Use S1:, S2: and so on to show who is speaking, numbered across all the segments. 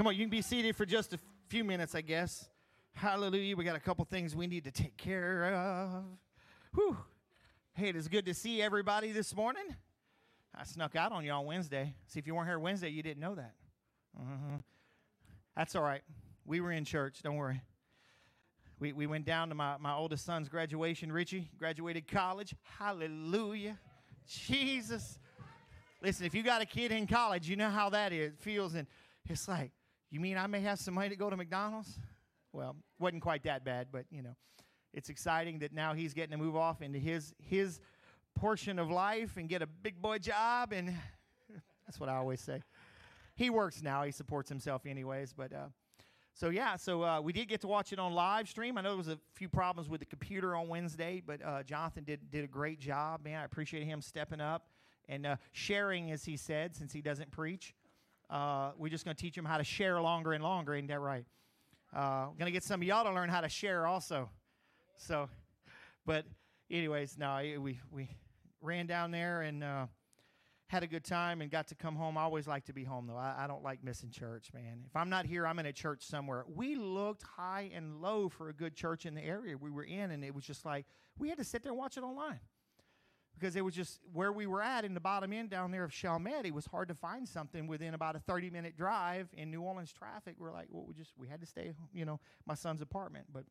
S1: Come on, you can be seated for just a few minutes, I guess. Hallelujah. We got a couple things we need to take care of. Whew. Hey, it is good to see everybody this morning. I snuck out on you on Wednesday. See, if you weren't here Wednesday, you didn't know that. Uh-huh. That's all right. We were in church. Don't worry. We, we went down to my, my oldest son's graduation. Richie graduated college. Hallelujah. Jesus. Listen, if you got a kid in college, you know how that is, feels. And it's like, you mean I may have some money to go to McDonald's? Well, wasn't quite that bad, but you know, it's exciting that now he's getting to move off into his his portion of life and get a big boy job, and that's what I always say. He works now; he supports himself anyways. But uh, so yeah, so uh, we did get to watch it on live stream. I know there was a few problems with the computer on Wednesday, but uh, Jonathan did did a great job. Man, I appreciate him stepping up and uh, sharing, as he said, since he doesn't preach. Uh, we're just going to teach them how to share longer and longer. Ain't that right? Uh, going to get some of y'all to learn how to share also. So, but anyways, no, we, we ran down there and uh, had a good time and got to come home. I always like to be home, though. I, I don't like missing church, man. If I'm not here, I'm in a church somewhere. We looked high and low for a good church in the area we were in, and it was just like we had to sit there and watch it online because it was just where we were at in the bottom end down there of Chalmette. It was hard to find something within about a 30 minute drive in New Orleans traffic. We're like, well, we just we had to stay, you know, my son's apartment. But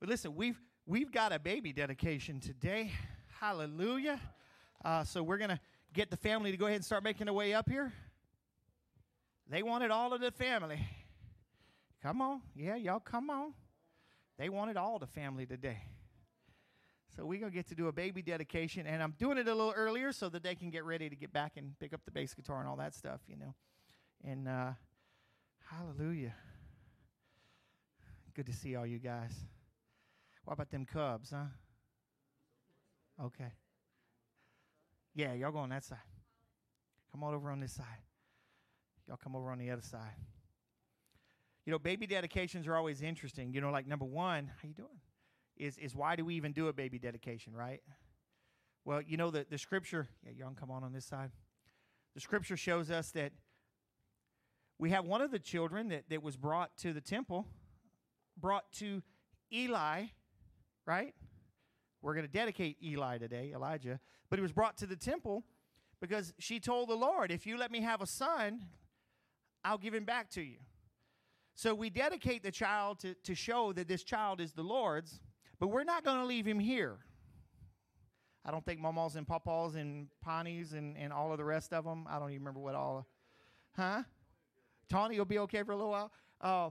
S1: but listen, we've we've got a baby dedication today. Hallelujah. Uh, so we're gonna get the family to go ahead and start making their way up here. They wanted all of the family. Come on, yeah, y'all come on. They wanted all the family today. So we're going to get to do a baby dedication, and I'm doing it a little earlier so that they can get ready to get back and pick up the bass guitar and all that stuff, you know. And uh, hallelujah. Good to see all you guys. What about them Cubs, huh? Okay. Yeah, y'all go on that side. Come on over on this side. Y'all come over on the other side. You know, baby dedications are always interesting. You know, like number one, how you doing? Is, is why do we even do a baby dedication, right? Well, you know, the, the scripture, yeah, young, come on on this side. The scripture shows us that we have one of the children that, that was brought to the temple, brought to Eli, right? We're going to dedicate Eli today, Elijah. But he was brought to the temple because she told the Lord, If you let me have a son, I'll give him back to you. So we dedicate the child to, to show that this child is the Lord's. But we're not going to leave him here. I don't think Mamas and Papas and ponies and, and all of the rest of them. I don't even remember what all. Huh? Tawny will be okay for a little while. Uh,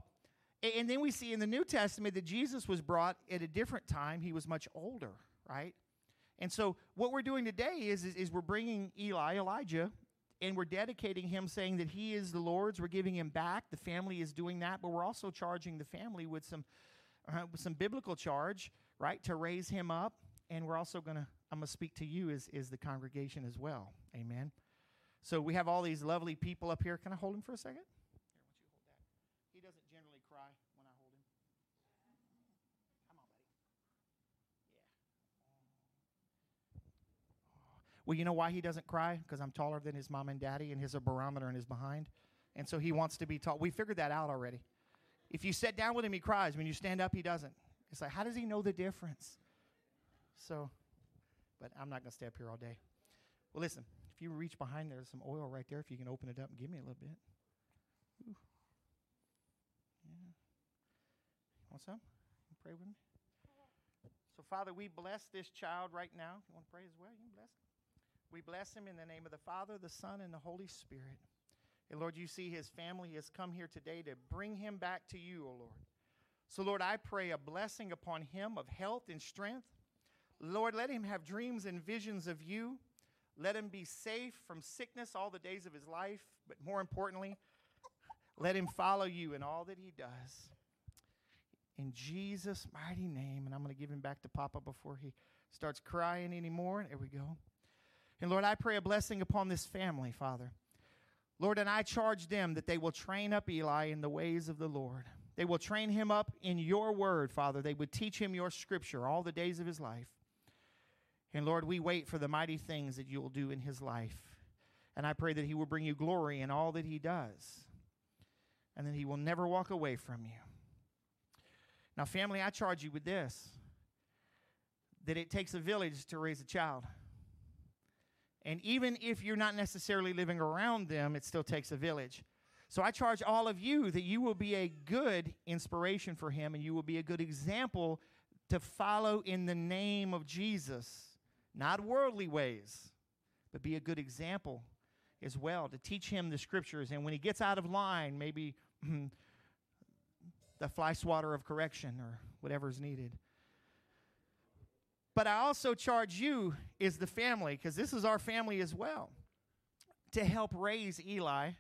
S1: and then we see in the New Testament that Jesus was brought at a different time. He was much older, right? And so what we're doing today is, is, is we're bringing Eli, Elijah, and we're dedicating him saying that he is the Lord's. We're giving him back. The family is doing that, but we're also charging the family with some uh, some biblical charge, right, to raise him up. And we're also going to, I'm going to speak to you as, as the congregation as well. Amen. So we have all these lovely people up here. Can I hold him for a second? Here, why you hold that? He doesn't generally cry when I hold him. Come on, buddy. Yeah. Well, you know why he doesn't cry? Because I'm taller than his mom and daddy, and his a barometer in his behind. And so he wants to be tall. We figured that out already. If you sit down with him, he cries. When you stand up, he doesn't. It's like, how does he know the difference? So, but I'm not going to stay up here all day. Well, listen, if you reach behind, there, there's some oil right there. If you can open it up and give me a little bit. Ooh. Yeah. Want some? Pray with me? So, Father, we bless this child right now. If You want to pray as well? You can bless him. We bless him in the name of the Father, the Son, and the Holy Spirit. And Lord, you see his family has come here today to bring him back to you, O oh Lord. So, Lord, I pray a blessing upon him of health and strength. Lord, let him have dreams and visions of you. Let him be safe from sickness all the days of his life. But more importantly, let him follow you in all that he does. In Jesus' mighty name. And I'm going to give him back to Papa before he starts crying anymore. And there we go. And Lord, I pray a blessing upon this family, Father. Lord, and I charge them that they will train up Eli in the ways of the Lord. They will train him up in your word, Father. They would teach him your scripture all the days of his life. And Lord, we wait for the mighty things that you will do in his life. And I pray that he will bring you glory in all that he does. and that He will never walk away from you. Now, family, I charge you with this that it takes a village to raise a child. And even if you're not necessarily living around them, it still takes a village. So I charge all of you that you will be a good inspiration for him and you will be a good example to follow in the name of Jesus, not worldly ways, but be a good example as well to teach him the scriptures. And when he gets out of line, maybe the fly swatter of correction or whatever is needed. But I also charge you, is the family, because this is our family as well, to help raise Eli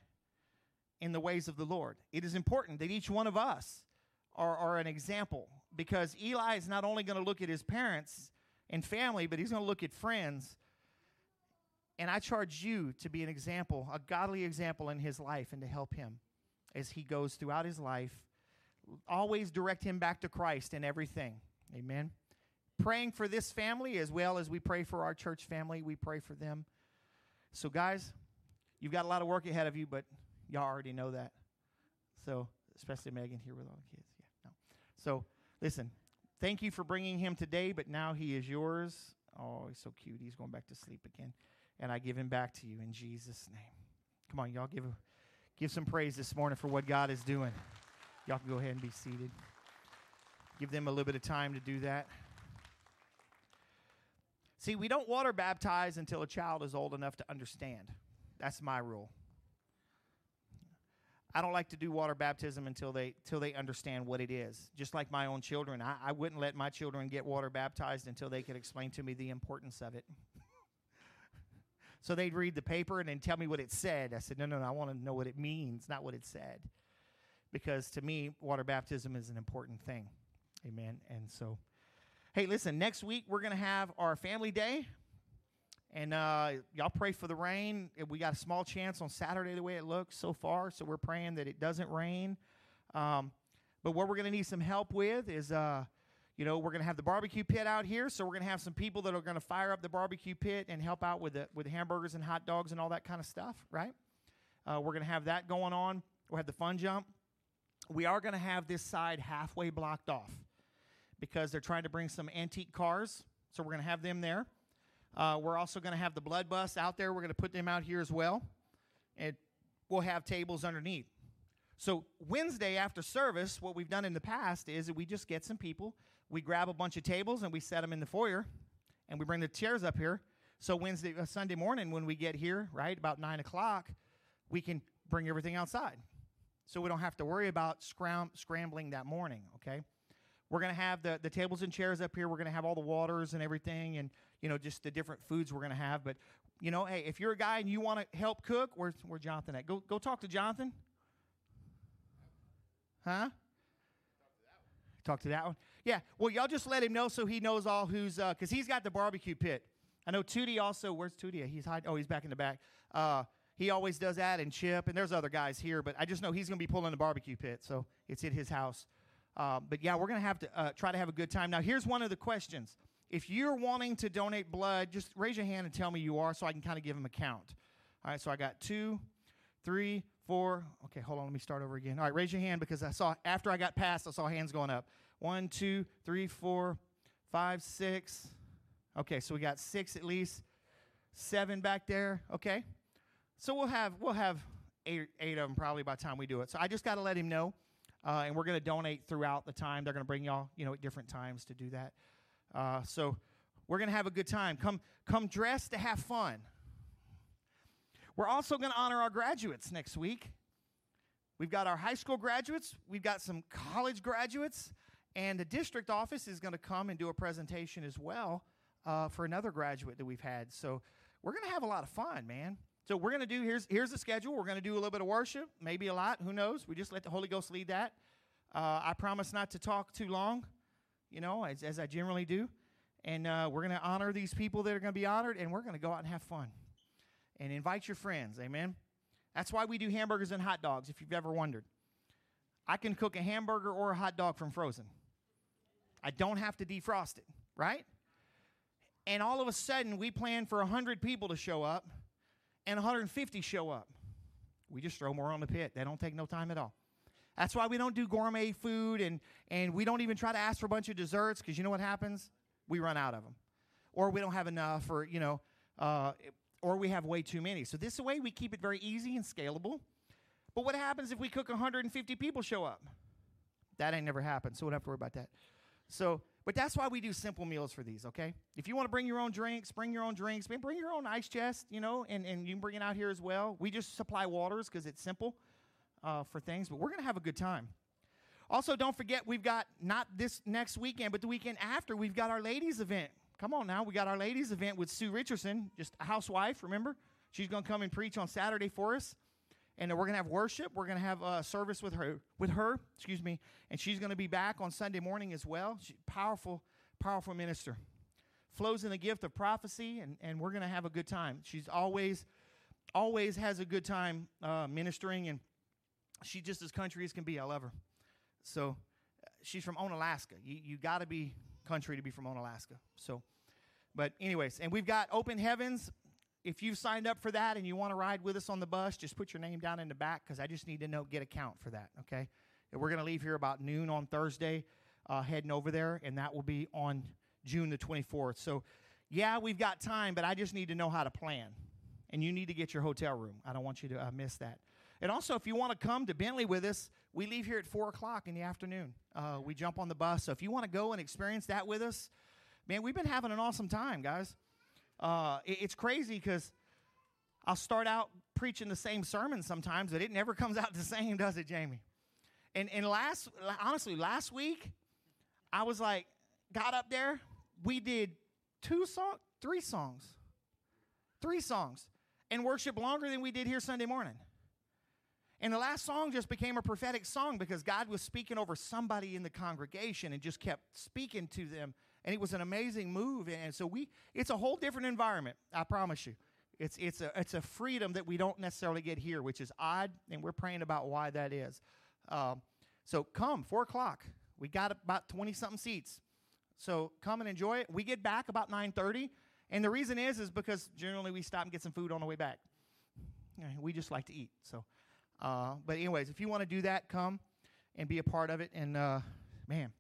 S1: in the ways of the Lord. It is important that each one of us are, are an example because Eli is not only going to look at his parents and family, but he's going to look at friends. And I charge you to be an example, a godly example in his life, and to help him as he goes throughout his life. Always direct him back to Christ in everything. Amen. Praying for this family as well as we pray for our church family, we pray for them. So, guys, you've got a lot of work ahead of you, but y'all already know that. So, especially Megan here with all the kids. Yeah, no. So, listen, thank you for bringing him today, but now he is yours. Oh, he's so cute. He's going back to sleep again. And I give him back to you in Jesus' name. Come on, y'all give, give some praise this morning for what God is doing. Y'all can go ahead and be seated. Give them a little bit of time to do that. See, we don't water baptize until a child is old enough to understand. That's my rule. I don't like to do water baptism until they till they understand what it is. Just like my own children, I, I wouldn't let my children get water baptized until they could explain to me the importance of it. so they'd read the paper and then tell me what it said. I said, no, no, no, I want to know what it means, not what it said. Because to me, water baptism is an important thing. Amen. And so Hey, listen, next week we're going to have our family day. And uh, y'all pray for the rain. We got a small chance on Saturday, the way it looks so far. So we're praying that it doesn't rain. Um, but what we're going to need some help with is, uh, you know, we're going to have the barbecue pit out here. So we're going to have some people that are going to fire up the barbecue pit and help out with the with hamburgers and hot dogs and all that kind of stuff, right? Uh, we're going to have that going on. We'll have the fun jump. We are going to have this side halfway blocked off because they're trying to bring some antique cars. So we're going to have them there. Uh, we're also going to have the blood bus out there. We're going to put them out here as well. And we'll have tables underneath. So Wednesday after service, what we've done in the past is we just get some people, we grab a bunch of tables and we set them in the foyer, and we bring the chairs up here. So Wednesday, uh, Sunday morning when we get here, right about nine o'clock, we can bring everything outside, so we don't have to worry about scram- scrambling that morning. Okay. We're going to have the, the tables and chairs up here. We're going to have all the waters and everything and, you know, just the different foods we're going to have. But, you know, hey, if you're a guy and you want to help cook, where's, where's Jonathan at? Go, go talk to Jonathan. Huh? Talk to that one. Yeah. Well, y'all just let him know so he knows all who's, because uh, he's got the barbecue pit. I know Tootie also. Where's Tootie? He's hiding. Oh, he's back in the back. Uh, he always does that, and Chip, and there's other guys here, but I just know he's going to be pulling the barbecue pit, so it's at his house. Uh, but yeah, we're going to have to uh, try to have a good time. Now, here's one of the questions. If you're wanting to donate blood, just raise your hand and tell me you are so I can kind of give them a count. All right, so I got two, three, four. Okay, hold on, let me start over again. All right, raise your hand because I saw, after I got past, I saw hands going up. One, two, three, four, five, six. Okay, so we got six at least, seven back there. Okay, so we'll have we'll have eight, eight of them probably by the time we do it. So I just got to let him know uh, and we're going to donate throughout the time. They're going to bring y'all, you know, at different times to do that. Uh, so we're going to have a good time. Come, come dressed to have fun. We're also going to honor our graduates next week. We've got our high school graduates, we've got some college graduates, and the district office is going to come and do a presentation as well uh, for another graduate that we've had. So we're going to have a lot of fun, man. So we're going to do here's here's the schedule. We're going to do a little bit of worship, maybe a lot. Who knows? We just let the Holy Ghost lead that. Uh, I promise not to talk too long, you know, as, as I generally do. And uh, we're going to honor these people that are going to be honored, and we're going to go out and have fun and invite your friends. Amen. That's why we do hamburgers and hot dogs. If you've ever wondered, I can cook a hamburger or a hot dog from frozen. I don't have to defrost it, right? And all of a sudden, we plan for 100 people to show up and 150 show up. We just throw more on the pit. They don't take no time at all. That's why we don't do gourmet food and, and we don't even try to ask for a bunch of desserts because you know what happens? We run out of them. Or we don't have enough, or, you know, uh, or we have way too many. So this way we keep it very easy and scalable. But what happens if we cook 150 people show up? That ain't never happened, so we don't have to worry about that. So, but that's why we do simple meals for these, okay? If you want to bring your own drinks, bring your own drinks. Bring your own ice chest, you know, and, and you can bring it out here as well. We just supply waters because it's simple uh, for things, but we're going to have a good time. Also, don't forget, we've got not this next weekend, but the weekend after, we've got our ladies' event. Come on now, we got our ladies' event with Sue Richardson, just a housewife, remember? She's going to come and preach on Saturday for us. And we're to have worship. We're to have a service with her, with her, excuse me, and she's to be back on Sunday morning as well. She's powerful, powerful minister. Flows in the gift of prophecy, and, and we're to have a good time. She's always, always has a good time uh, ministering, and she's just as country as can be. I love her. So she's from Onalaska. You, you got to be country to be from Onalaska. So, but anyways, and we've got open heavens. If you've signed up for that and you want to ride with us on the bus, just put your name down in the back because I just need to know get a count for that. Okay, and we're going to leave here about noon on Thursday, uh, heading over there, and that will be on June the 24th. So, yeah, we've got time, but I just need to know how to plan, and you need to get your hotel room. I don't want you to uh, miss that. And also, if you want to come to Bentley with us, we leave here at 4 o'clock in the afternoon. Uh, we jump on the bus. So if you want to go and experience that with us, man, we've been having an awesome time, guys. Uh, it, it's crazy because I'll start out preaching the same sermon sometimes, but it never comes out the same, does it, Jamie? And, and last, honestly, last week, I was like, got up there, we did two songs, three songs, three songs, and worship longer than we did here Sunday morning. And the last song just became a prophetic song because God was speaking over somebody in the congregation and just kept speaking to them. And it was an amazing move. And so we it's a whole different environment, I promise you. It's it's a it's a freedom that we don't necessarily get here, which is odd, and we're praying about why that is. Um, so come, four o'clock. We got about 20 something seats. So come and enjoy it. We get back about 9:30. And the reason is is because generally we stop and get some food on the way back. We just like to eat. So uh, but, anyways, if you want to do that, come and be a part of it. And, uh, man,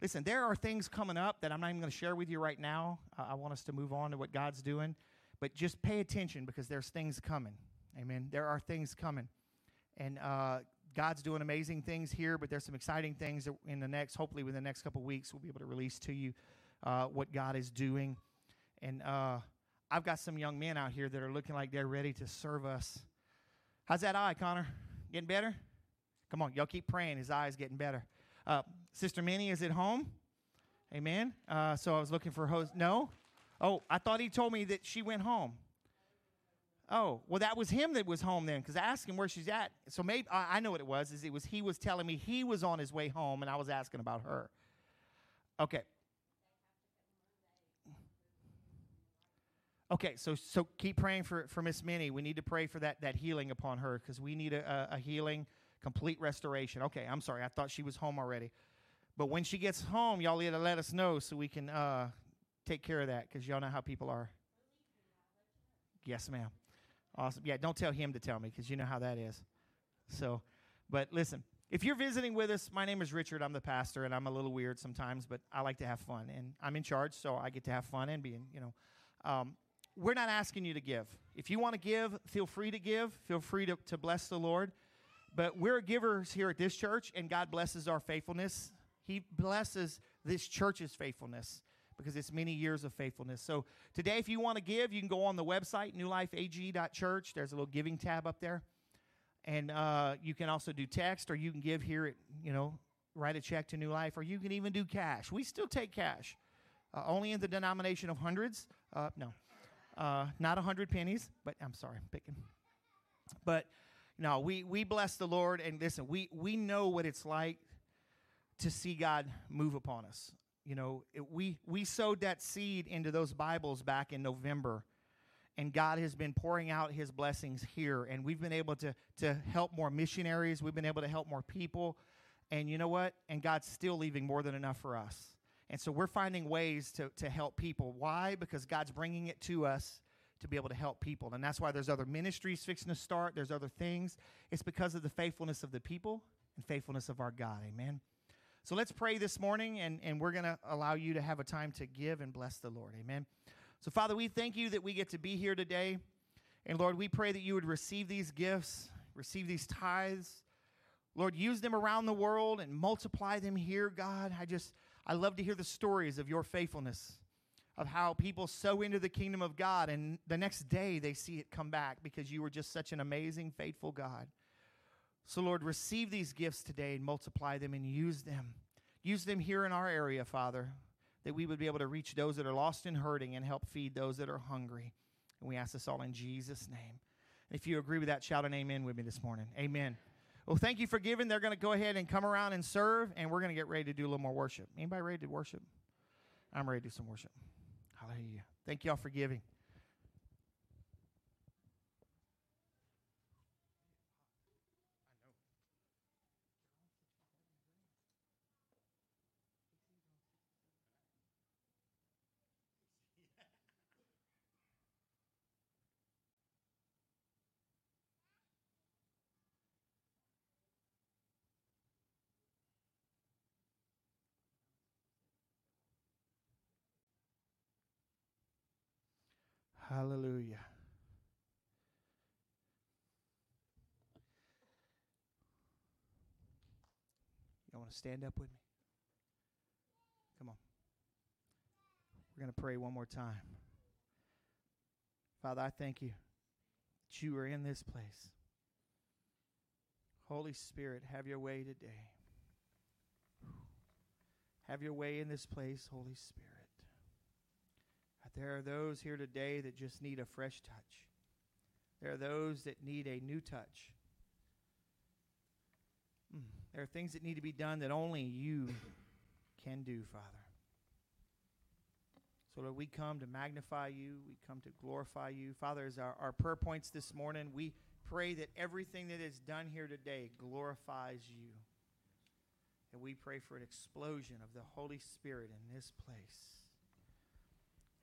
S1: listen, there are things coming up that I'm not even going to share with you right now. I want us to move on to what God's doing. But just pay attention because there's things coming. Amen. There are things coming. And uh, God's doing amazing things here, but there's some exciting things in the next, hopefully, within the next couple weeks, we'll be able to release to you uh, what God is doing. And uh, I've got some young men out here that are looking like they're ready to serve us How's that eye, Connor? Getting better? Come on, y'all keep praying. His eye's getting better. Uh, Sister Minnie is at home. Amen. Uh, so I was looking for host. No? Oh, I thought he told me that she went home. Oh, well, that was him that was home then, because I asked him where she's at. So maybe I, I know what it was. Is it was he was telling me he was on his way home, and I was asking about her. Okay. Okay, so so keep praying for for Miss Minnie. We need to pray for that that healing upon her because we need a, a, a, healing, complete restoration. Okay, I'm sorry, I thought she was home already, but when she gets home, y'all need to let us know so we can uh, take care of that because y'all know how people are. Yes, ma'am. Awesome. Yeah, don't tell him to tell me because you know how that is. So, but listen, if you're visiting with us, my name is Richard. I'm the pastor, and I'm a little weird sometimes, but I like to have fun, and I'm in charge, so I get to have fun and being, you know. Um, we're not asking you to give. If you want to give, feel free to give. Feel free to, to bless the Lord. But we're givers here at this church, and God blesses our faithfulness. He blesses this church's faithfulness because it's many years of faithfulness. So today, if you want to give, you can go on the website, newlifeag.church. There's a little giving tab up there. And uh, you can also do text, or you can give here at, you know, write a check to New Life, or you can even do cash. We still take cash, uh, only in the denomination of hundreds. Uh, no. Uh, not a hundred pennies, but I'm sorry, I'm picking. But no, we we bless the Lord, and listen, we we know what it's like to see God move upon us. You know, it, we we sowed that seed into those Bibles back in November, and God has been pouring out His blessings here, and we've been able to to help more missionaries. We've been able to help more people, and you know what? And God's still leaving more than enough for us. And so we're finding ways to, to help people. Why? Because God's bringing it to us to be able to help people. And that's why there's other ministries fixing to start, there's other things. It's because of the faithfulness of the people and faithfulness of our God. Amen. So let's pray this morning, and, and we're going to allow you to have a time to give and bless the Lord. Amen. So, Father, we thank you that we get to be here today. And Lord, we pray that you would receive these gifts, receive these tithes. Lord, use them around the world and multiply them here, God. I just, I love to hear the stories of your faithfulness, of how people sow into the kingdom of God, and the next day they see it come back because you were just such an amazing, faithful God. So, Lord, receive these gifts today and multiply them and use them. Use them here in our area, Father, that we would be able to reach those that are lost and hurting and help feed those that are hungry. And we ask this all in Jesus' name. If you agree with that, shout an amen with me this morning. Amen. Well, thank you for giving. They're going to go ahead and come around and serve, and we're going to get ready to do a little more worship. Anybody ready to worship? I'm ready to do some worship. Hallelujah. Thank you all for giving. Hallelujah. Y'all want to stand up with me? Come on. We're going to pray one more time. Father, I thank you that you are in this place. Holy Spirit, have your way today. Have your way in this place, Holy Spirit. There are those here today that just need a fresh touch. There are those that need a new touch. Mm. There are things that need to be done that only you can do, Father. So, Lord, we come to magnify you. We come to glorify you. Father, as our, our prayer points this morning, we pray that everything that is done here today glorifies you. And we pray for an explosion of the Holy Spirit in this place.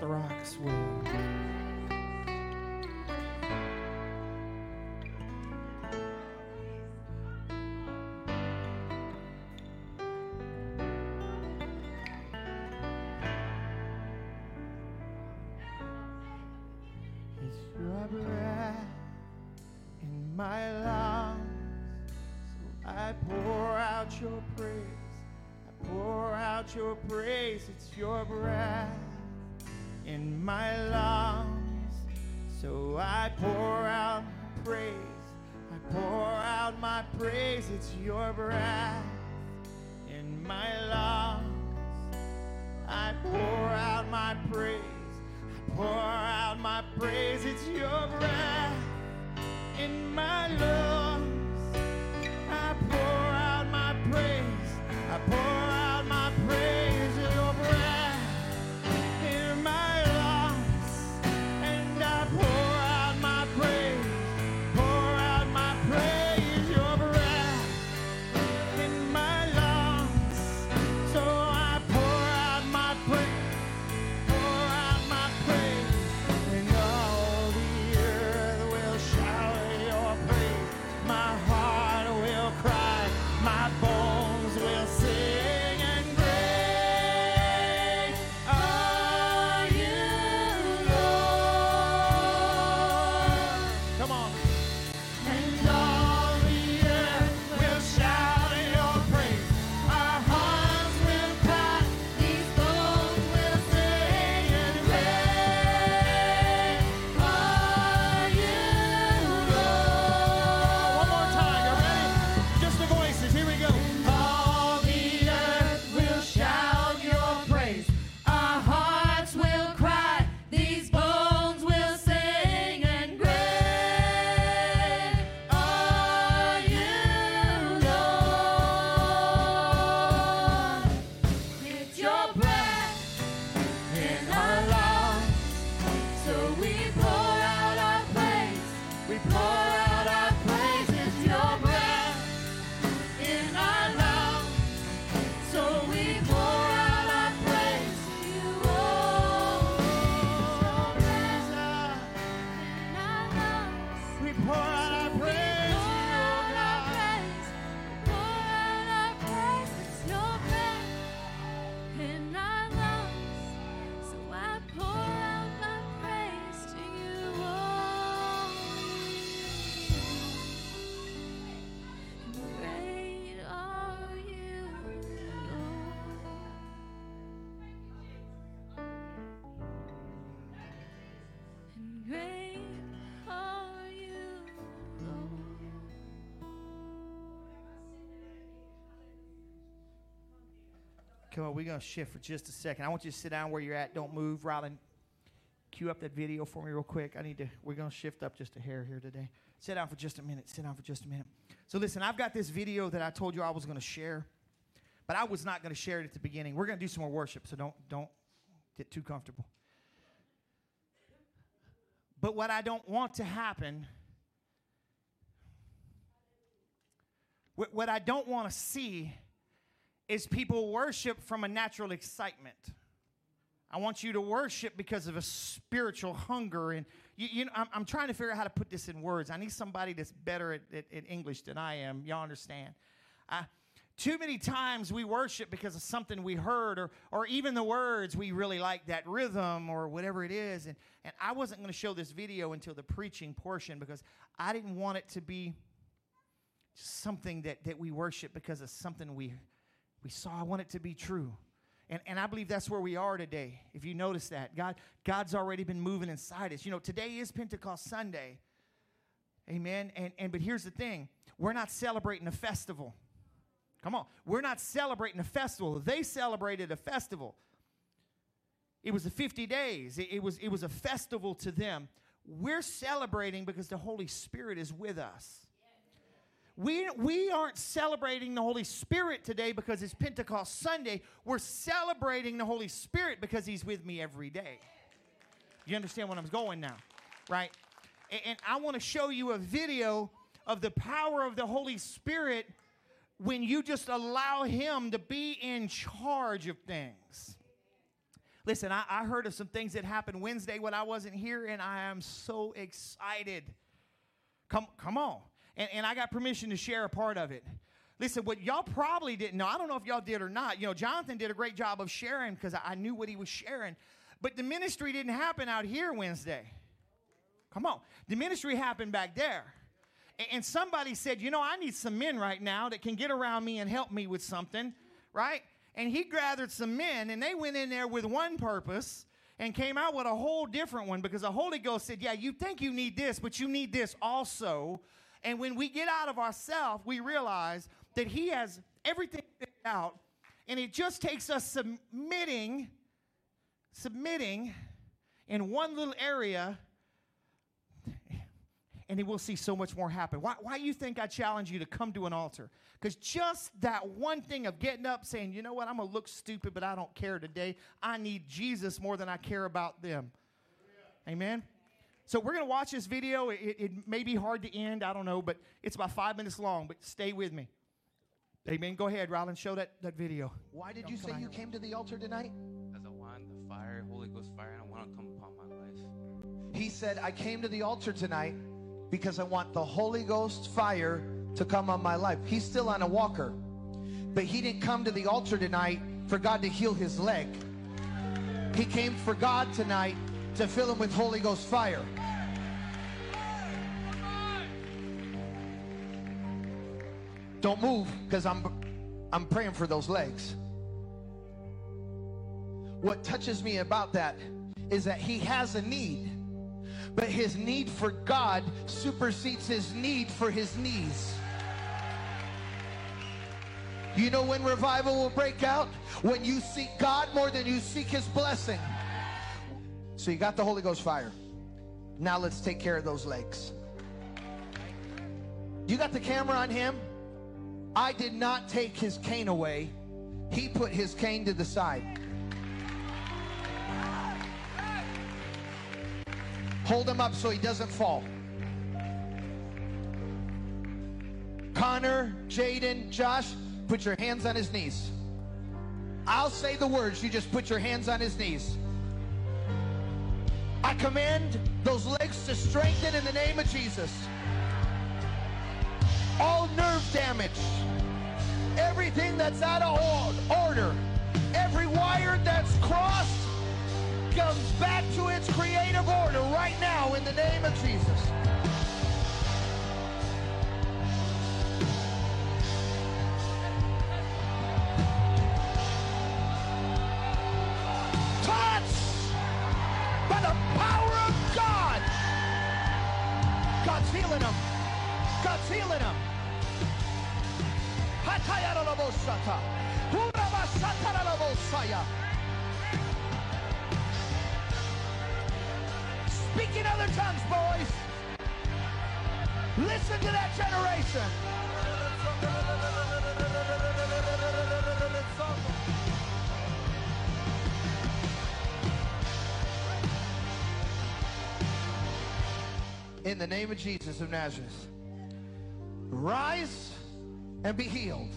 S1: The rocks will. It's your breath in my lungs. So I pour out your praise. I pour out your praise. It's your breath my lungs. So I pour out praise. I pour out my praise. It's your breath Come we're going to shift for just a second. I want you to sit down where you're at. Don't move. Rylan, cue up that video for me real quick. I need to, we're going to shift up just a hair here today. Sit down for just a minute. Sit down for just a minute. So, listen, I've got this video that I told you I was going to share, but I was not going to share it at the beginning. We're going to do some more worship, so don't, don't get too comfortable. But what I don't want to happen, what I don't want to see is people worship from a natural excitement. I want you to worship because of a spiritual hunger. And you, you know, I'm, I'm trying to figure out how to put this in words. I need somebody that's better at, at, at English than I am. Y'all understand? Too many times we worship because of something we heard, or, or even the words we really like that rhythm or whatever it is. And, and I wasn't going to show this video until the preaching portion because I didn't want it to be something that, that we worship because of something we We saw, I want it to be true. And, and I believe that's where we are today. If you notice that, God, God's already been moving inside us. You know, today is Pentecost Sunday. Amen. And, and but here's the thing we're not celebrating a festival. Come on. We're not celebrating a festival. They celebrated a festival. It was the 50 days. It, it was, it was a festival to them. We're celebrating because the Holy Spirit is with us. We, we aren't celebrating the Holy Spirit today because it's Pentecost Sunday. We're celebrating the Holy Spirit because He's with me every day. You understand what I'm going now, right? And, and I want to show you a video of the power of the Holy Spirit when you just allow Him to be in charge of things. Listen, I, I heard of some things that happened Wednesday when I wasn't here, and I am so excited. Come, come on. And, and I got permission to share a part of it. Listen, what y'all probably didn't know, I don't know if y'all did or not. You know, Jonathan did a great job of sharing because I, knew what he was sharing. But the ministry didn't happen out here Wednesday. Come on. The ministry happened back there. And somebody said, you know, I need some men right now that can get around me and help me with something, right? And he gathered some men, and they went in there with one purpose and came out with a whole different one because the Holy Ghost said, Yeah, you think you need this, but you need this also. And when we get out of ourselves, we realize that He has everything out, and it just takes us submitting, submitting in one little area, and we'll see so much more happen. Why, why you think I challenge you to come to an altar? Because just that one thing of getting up saying, you know what, I'm going to look stupid, but I don't care today. I need Jesus more than I care about them. Amen. So we're going to watch this video. It, it may be hard to end. I don't know, but it's about five minutes long, but stay with me. Amen. Go ahead, Rylan. Show that, that video.
S2: Why did
S1: Don't
S2: you say you came to the altar tonight?
S3: As I want the fire, Holy Ghost fire, and I want to come upon my life.
S2: He said, I came to the altar tonight because I want the Holy Ghost fire to come on my life. He's still on a walker, but he didn't come to the altar tonight for God to heal his leg. He came for God tonight to fill him with Holy Ghost fire. Don't move because I'm I'm praying for those legs. What touches me about that is that he has a need, but his need for God supersedes his need for his knees. You know when revival will break out? When you seek God more than you seek his blessing. So you got the Holy Ghost fire. Now let's take care of those legs. You got the camera on him? I did not take his cane away. He put his cane to the side. Hold him up so he doesn't fall. Connor, Jaden, Josh, put your hands on his knees. I'll say the words, you just put your hands on his knees. I command those legs to strengthen in the name of Jesus. All nerve damage, everything that's out of order, every wire that's crossed comes back to its creative order right now in the name of Jesus. By the power of God. God's healing them. God's healing them. Hatayarabosata. Hurabasatarabosaya. Speak in other tongues, boys. Listen to that generation. In the name of Jesus of Nazareth, rise and be healed.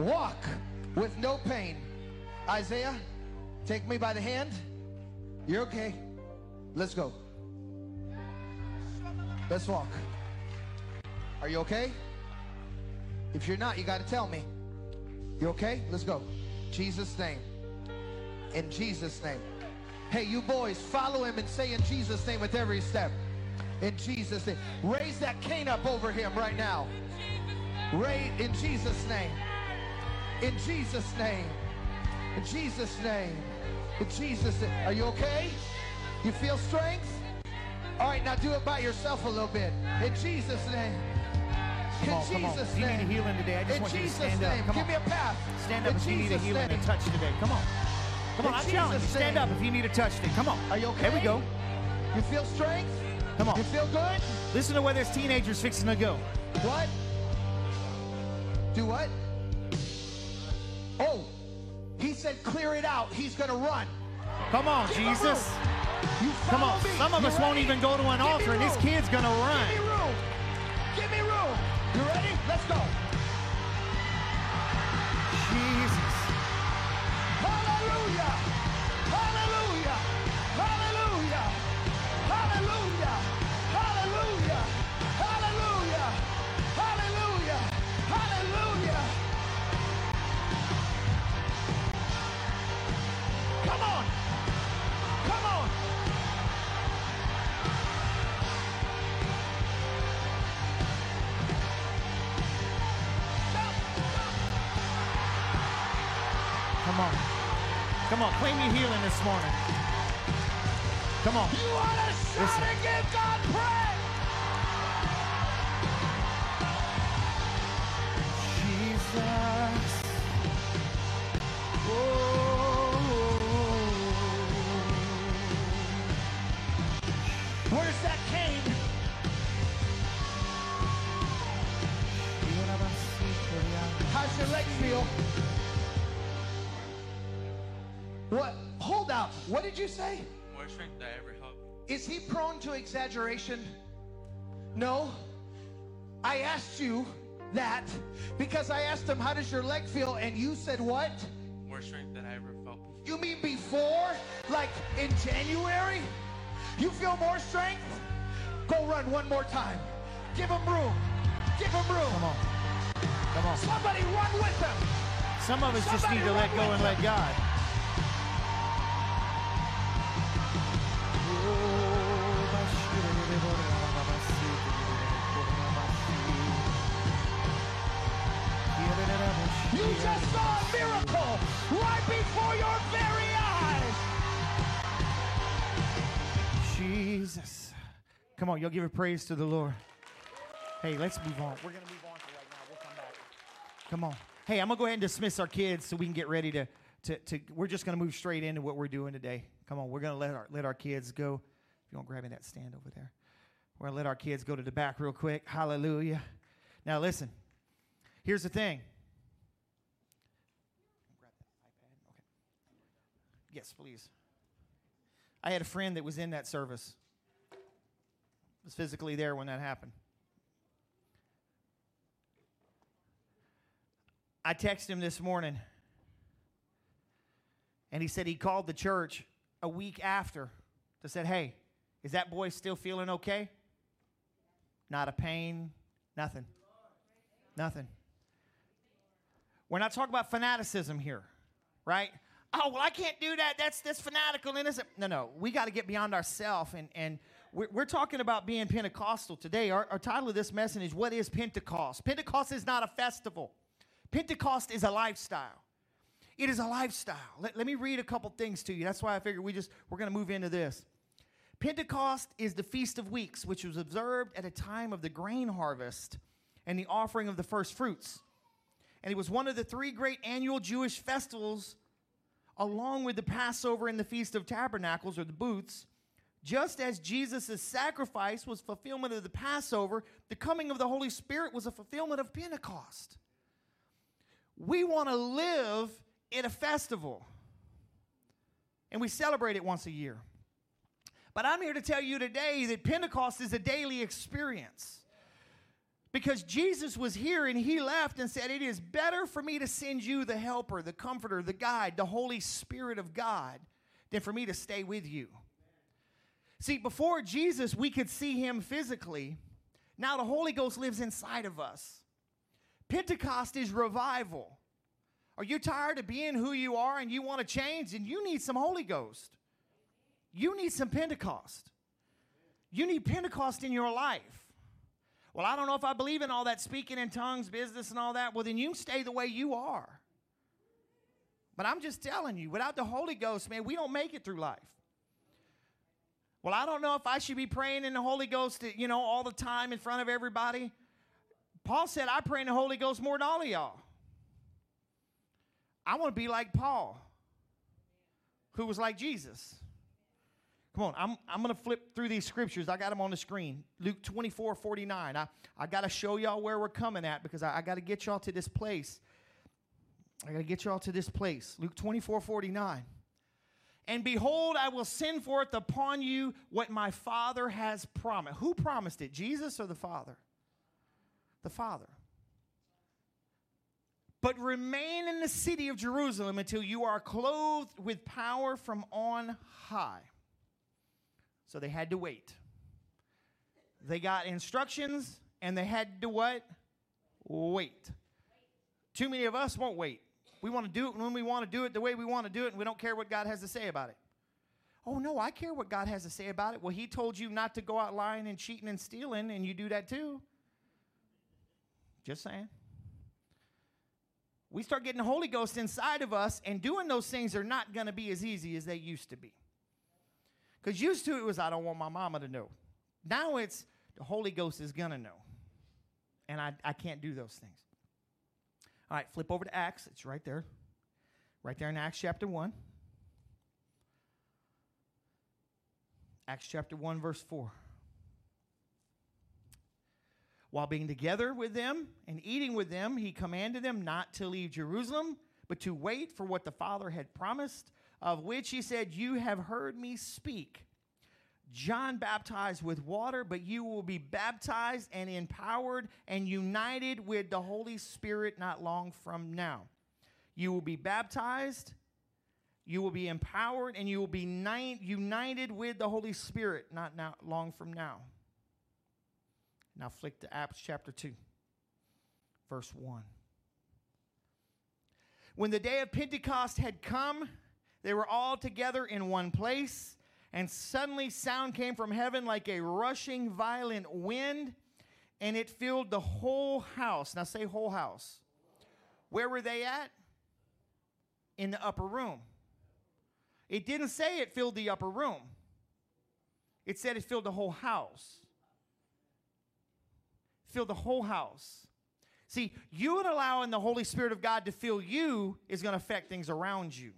S2: Walk with no pain. Isaiah, take me by the hand. You're okay. Let's go. Let's walk. Are you okay? If you're not, you got to tell me. You okay? Let's go. Jesus' name. In Jesus' name. Hey, you boys, follow him and say in Jesus' name with every step. In Jesus' name. Raise that cane up over him right now. Raise in Jesus' name. In Jesus' name. In Jesus' name. In Jesus' name. Are you okay? You feel strength? All right, now do it by yourself a little bit. In Jesus' name. In
S1: Come on, come on.
S2: Jesus'
S1: you need a
S2: name.
S1: healing today, I just
S2: In
S1: want you to
S2: Jesus'
S1: stand up.
S2: name.
S1: Come
S2: Give
S1: on.
S2: me a pass.
S1: Stand up
S2: In
S1: if you need a healing
S2: name.
S1: and touch today. Come on. Come on,
S2: In
S1: I'm telling you. Stand
S2: name.
S1: up if you need a touch today. Come on.
S2: Are you okay?
S1: There we go.
S2: You feel strength?
S1: Come on.
S2: You feel good?
S1: Listen to where there's teenagers fixing to go.
S2: What? Do what? Oh, he said clear it out. He's going to run.
S1: Come on,
S2: Give
S1: Jesus. Come on.
S2: me.
S1: Some of
S2: You
S1: us won't even go to an
S2: Give
S1: altar, and this kid's going to run.
S2: Give me room. Give me room. You ready? Let's go.
S1: Jesus.
S2: Hallelujah. Come on.
S1: Claim your healing this morning. Come on.
S2: You want to shout
S1: Listen.
S2: and give God exaggeration? No. I asked you that because I asked him, How does your leg feel? And you said, What?
S3: More strength than I ever felt. before.
S2: You mean before? Like in January? You feel more strength? Go run one more time. Give him room. Give him room.
S1: Come on. Come on.
S2: Somebody run with him.
S1: Some of us just need to let go and let God. Oh.
S2: You just saw a miracle right before your very eyes.
S1: Jesus. Come on, y'all give a praise to the Lord. Hey, let's move on. We're going to move on for right now. We'll come back. Come on. Hey, I'm going to go ahead and dismiss our kids so we can get ready to, to, to we're just going to move straight into what we're doing today. Come on, we're going to let our, let our kids go. If you to grab me that stand over there. We're going to let our kids go to the back real quick. Hallelujah. Now, listen. Here's the thing. Grab that iPad. Okay. Yes, please. I had a friend that was in that service. Was physically there when that happened. I texted him this morning. And he said he called the church a week after to said, "Hey, is that boy still feeling okay? Not a pain, nothing. Nothing. We're not talking about fanaticism here, right? Oh, well, I can't do that. That's that's fanatical and. No, no. We got to get beyond ourselves. And, and we're, we're talking about being Pentecostal today. Our, our title of this message is What is Pentecost? Pentecost is not a festival, Pentecost is a lifestyle. It is a lifestyle. Let, let me read a couple things to you. That's why I figured we just we're going to move into this. Pentecost is the Feast of Weeks, which was observed at a time of the grain harvest and the offering of the first fruits. And it was one of the three great annual Jewish festivals, along with the Passover and the Feast of Tabernacles or the booths. Just as Jesus' sacrifice was fulfillment of the Passover, the coming of the Holy Spirit was a fulfillment of Pentecost. We want to live in a festival, and we celebrate it once a year. But I'm here to tell you today that Pentecost is a daily experience. Because Jesus was here and he left and said, It is better for me to send you the helper, the comforter, the guide, the Holy Spirit of God, than for me to stay with you. See, before Jesus, we could see him physically. Now the Holy Ghost lives inside of us. Pentecost is revival. Are you tired of being who you are and you want to change? And you need some Holy Ghost. You need some Pentecost. You need Pentecost in your life. Well, I don't know if I believe in all that speaking in tongues business and all that. Well, then you stay the way you are. But I'm just telling you, without the Holy Ghost, man, we don't make it through life. Well, I don't know if I should be praying in the Holy Ghost, you know, all the time in front of everybody. Paul said, I pray in the Holy Ghost more than all of y'all. I want to be like Paul, who was like Jesus. Come on, I'm, I'm going to flip through these scriptures. I got them on the screen. Luke 24 49. I, I got to show y'all where we're coming at because I, I got to get y'all to this place. I got to get y'all to this place. Luke 24 49. And behold, I will send forth upon you what my Father has promised. Who promised it, Jesus or the Father? The Father. But remain in the city of Jerusalem until you are clothed with power from on high. So they had to wait. They got instructions and they had to what? Wait. Too many of us won't wait. We want to do it when we want to do it the way we want to do it, and we don't care what God has to say about it. Oh, no, I care what God has to say about it. Well, He told you not to go out lying and cheating and stealing, and you do that too. Just saying. We start getting the Holy Ghost inside of us, and doing those things are not going to be as easy as they used to be. Because used to it was, I don't want my mama to know. Now it's, the Holy Ghost is going to know. And I, I can't do those things. All right, flip over to Acts. It's right there. Right there in Acts chapter 1. Acts chapter 1, verse 4. While being together with them and eating with them, he commanded them not to leave Jerusalem, but to wait for what the Father had promised, of which he said, You have heard me speak. John baptized with water, but you will be baptized and empowered and united with the Holy Spirit not long from now. You will be baptized, you will be empowered, and you will be ni- united with the Holy Spirit not now, long from now. Now flick to Acts chapter 2, verse 1. When the day of Pentecost had come, they were all together in one place, and suddenly sound came from heaven like a rushing violent wind, and it filled the whole house. Now say whole house. Where were they at? In the upper room. It didn't say it filled the upper room. It said it filled the whole house. Filled the whole house. See, you allowing the Holy Spirit of God to fill you is going to affect things around you.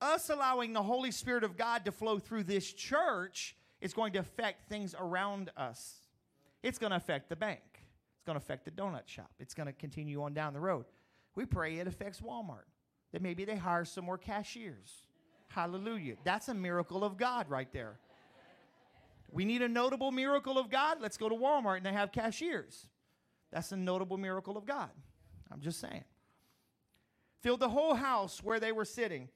S1: Us allowing the Holy Spirit of God to flow through this church is going to affect things around us. It's going to affect the bank. It's going to affect the donut shop. It's going to continue on down the road. We pray it affects Walmart. That maybe they hire some more cashiers. Hallelujah. That's a miracle of God right there. We need a notable miracle of God. Let's go to Walmart and they have cashiers. That's a notable miracle of God. I'm just saying. Filled the whole house where they were sitting.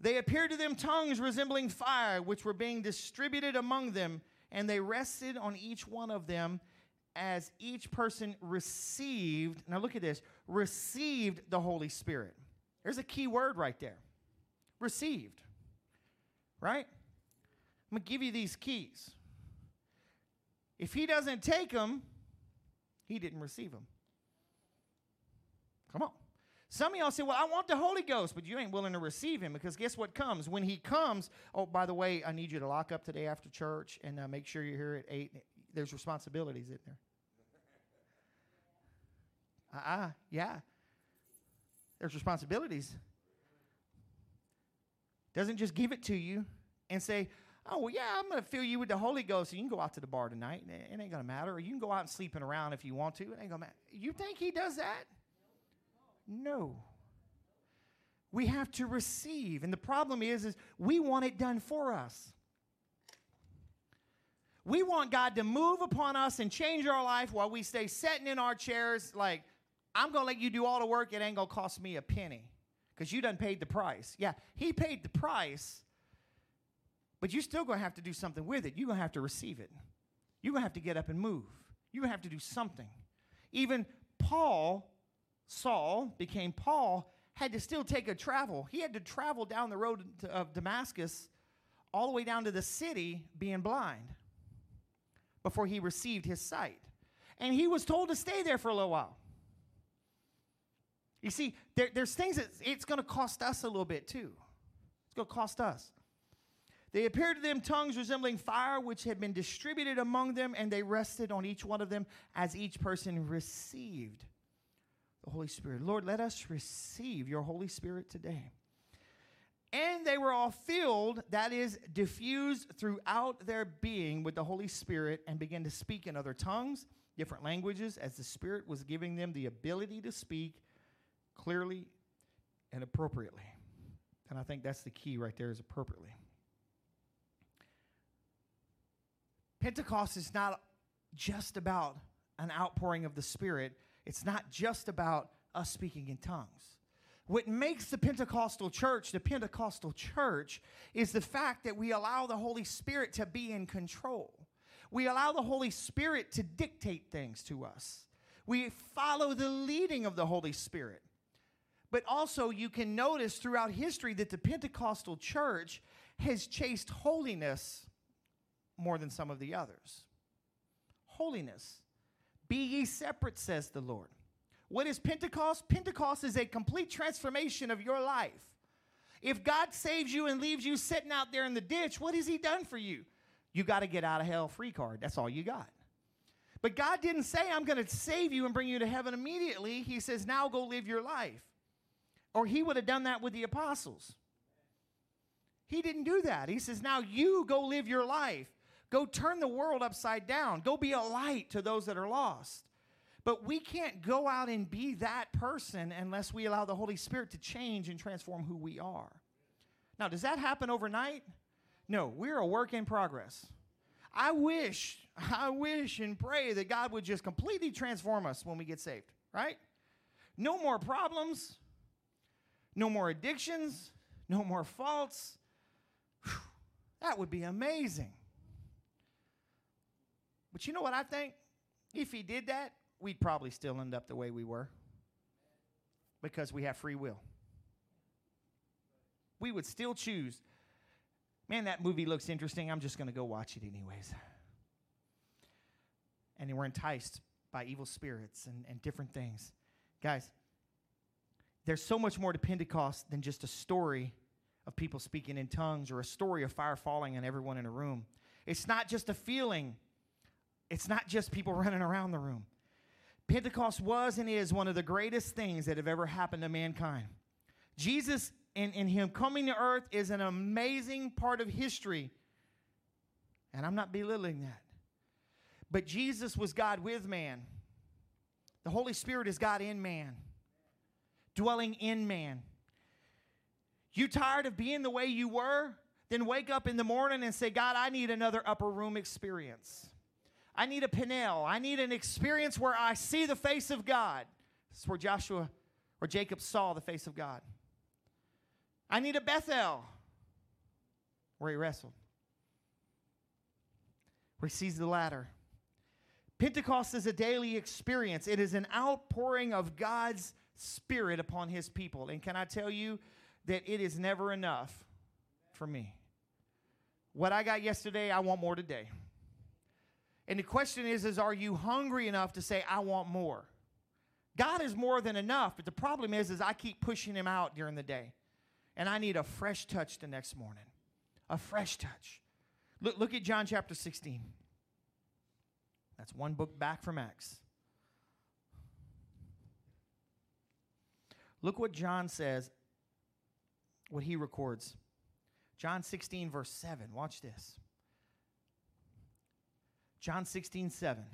S1: They appeared to them tongues resembling fire, which were being distributed among them, and they rested on each one of them as each person received. Now look at this received the Holy Spirit. There's a key word right there received. Right? I'm going to give you these keys. If he doesn't take them, he didn't receive them. Come on. Some of y'all say, Well, I want the Holy Ghost, but you ain't willing to receive him because guess what comes? When he comes, oh, by the way, I need you to lock up today after church and uh, make sure you're here at 8. There's responsibilities in there. Uh uh-uh, uh, yeah. There's responsibilities. Doesn't just give it to you and say, Oh, well, yeah, I'm going to fill you with the Holy Ghost. And you can go out to the bar tonight. It ain't going to matter. Or you can go out and sleeping around if you want to. It ain't going to matter. You think he does that? No. We have to receive. And the problem is, is we want it done for us. We want God to move upon us and change our life while we stay sitting in our chairs like, I'm going to let you do all the work. It ain't going to cost me a penny because you done paid the price. Yeah, he paid the price, but you're still going to have to do something with it. You're going to have to receive it. You're going to have to get up and move. You're going to have to do something. Even Paul, Saul, became Paul, had to still take a travel. He had to travel down the road of Damascus all the way down to the city being blind before he received his sight. And he was told to stay there for a little while. You see, there, there's things that it's going to cost us a little bit too. It's going to cost us. They appeared to them tongues resembling fire, which had been distributed among them, and they rested on each one of them as each person received Holy Spirit. Lord, let us receive your Holy Spirit today. And they were all filled, that is, diffused throughout their being with the Holy Spirit, and began to speak in other tongues, different languages, as the Spirit was giving them the ability to speak clearly and appropriately. And I think that's the key right there is appropriately. Pentecost is not just about an outpouring of the Spirit, it's not just about us speaking in tongues. What makes the Pentecostal church the Pentecostal church is the fact that we allow the Holy Spirit to be in control. We allow the Holy Spirit to dictate things to us. We follow the leading of the Holy Spirit. But also, you can notice throughout history that the Pentecostal church has chased holiness more than some of the others. Holiness. Be ye separate, says the Lord. What is Pentecost? Pentecost is a complete transformation of your life. If God saves you and leaves you sitting out there in the ditch, what has He done for you? You got to get out of hell free card. That's all you got. But God didn't say, I'm going to save you and bring you to heaven immediately. He says, now go live your life. Or He would have done that with the apostles. He didn't do that. He says, now you go live your life. Go turn the world upside down. Go be a light to those that are lost. But we can't go out and be that person unless we allow the Holy Spirit to change and transform who we are. Now, does that happen overnight? No, we're a work in progress. I wish, I wish and pray that God would just completely transform us when we get saved, right? No more problems, no more addictions, no more faults. Whew, that would be amazing. But you know what I think? If he did that, we'd probably still end up the way we were because we have free will. We would still choose, man, that movie looks interesting. I'm just going to go watch it anyways. And we're enticed by evil spirits and, and different things. Guys, there's so much more to Pentecost than just a story of people speaking in tongues or a story of fire falling on everyone in a room. It's not just a feeling, it's not just people running around the room. Pentecost was and is one of the greatest things that have ever happened to mankind. Jesus and, and Him coming to earth is an amazing part of history. And I'm not belittling that. But Jesus was God with man. The Holy Spirit is God in man, dwelling in man. You tired of being the way you were? Then wake up in the morning and say, God, I need another upper room experience. I need a Peniel. I need an experience where I see the face of God. This is where Joshua or Jacob saw the face of God. I need a Bethel where he wrestled, where he sees the ladder. Pentecost is a daily experience, it is an outpouring of God's Spirit upon his people. And can I tell you that it is never enough for me? What I got yesterday, I want more today. And the question is, is are you hungry enough to say, I want more? God is more than enough, but the problem is, is I keep pushing him out during the day. And I need a fresh touch the next morning. A fresh touch. Look, look at John chapter 16. That's one book back from Acts. Look what John says, what he records. John 16, verse 7. Watch this. John 16, 7.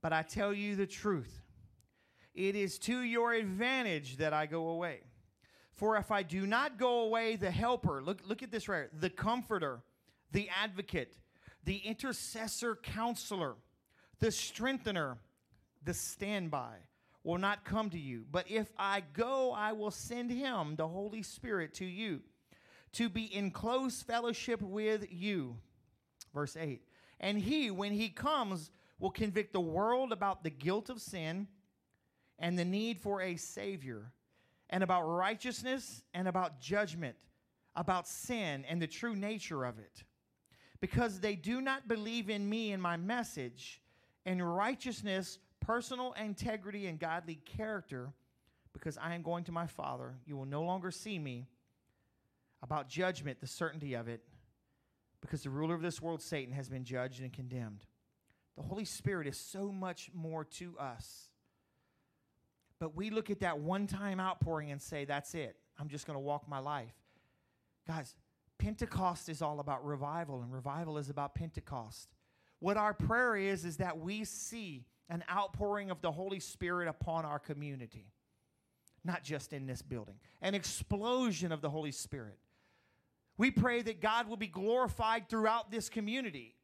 S1: But I tell you the truth. It is to your advantage that I go away. For if I do not go away, the helper, look, look at this right, here, the comforter, the advocate, the intercessor counselor, the strengthener, the standby will not come to you. But if I go, I will send him, the Holy Spirit, to you to be in close fellowship with you. Verse 8. And he, when he comes, will convict the world about the guilt of sin and the need for a Savior, and about righteousness and about judgment, about sin and the true nature of it. Because they do not believe in me and my message, and righteousness, personal integrity, and godly character, because I am going to my Father. You will no longer see me. About judgment, the certainty of it, because the ruler of this world, Satan, has been judged and condemned. The Holy Spirit is so much more to us. But we look at that one time outpouring and say, that's it. I'm just going to walk my life. Guys, Pentecost is all about revival, and revival is about Pentecost. What our prayer is, is that we see an outpouring of the Holy Spirit upon our community, not just in this building, an explosion of the Holy Spirit. We pray that God will be glorified throughout this community.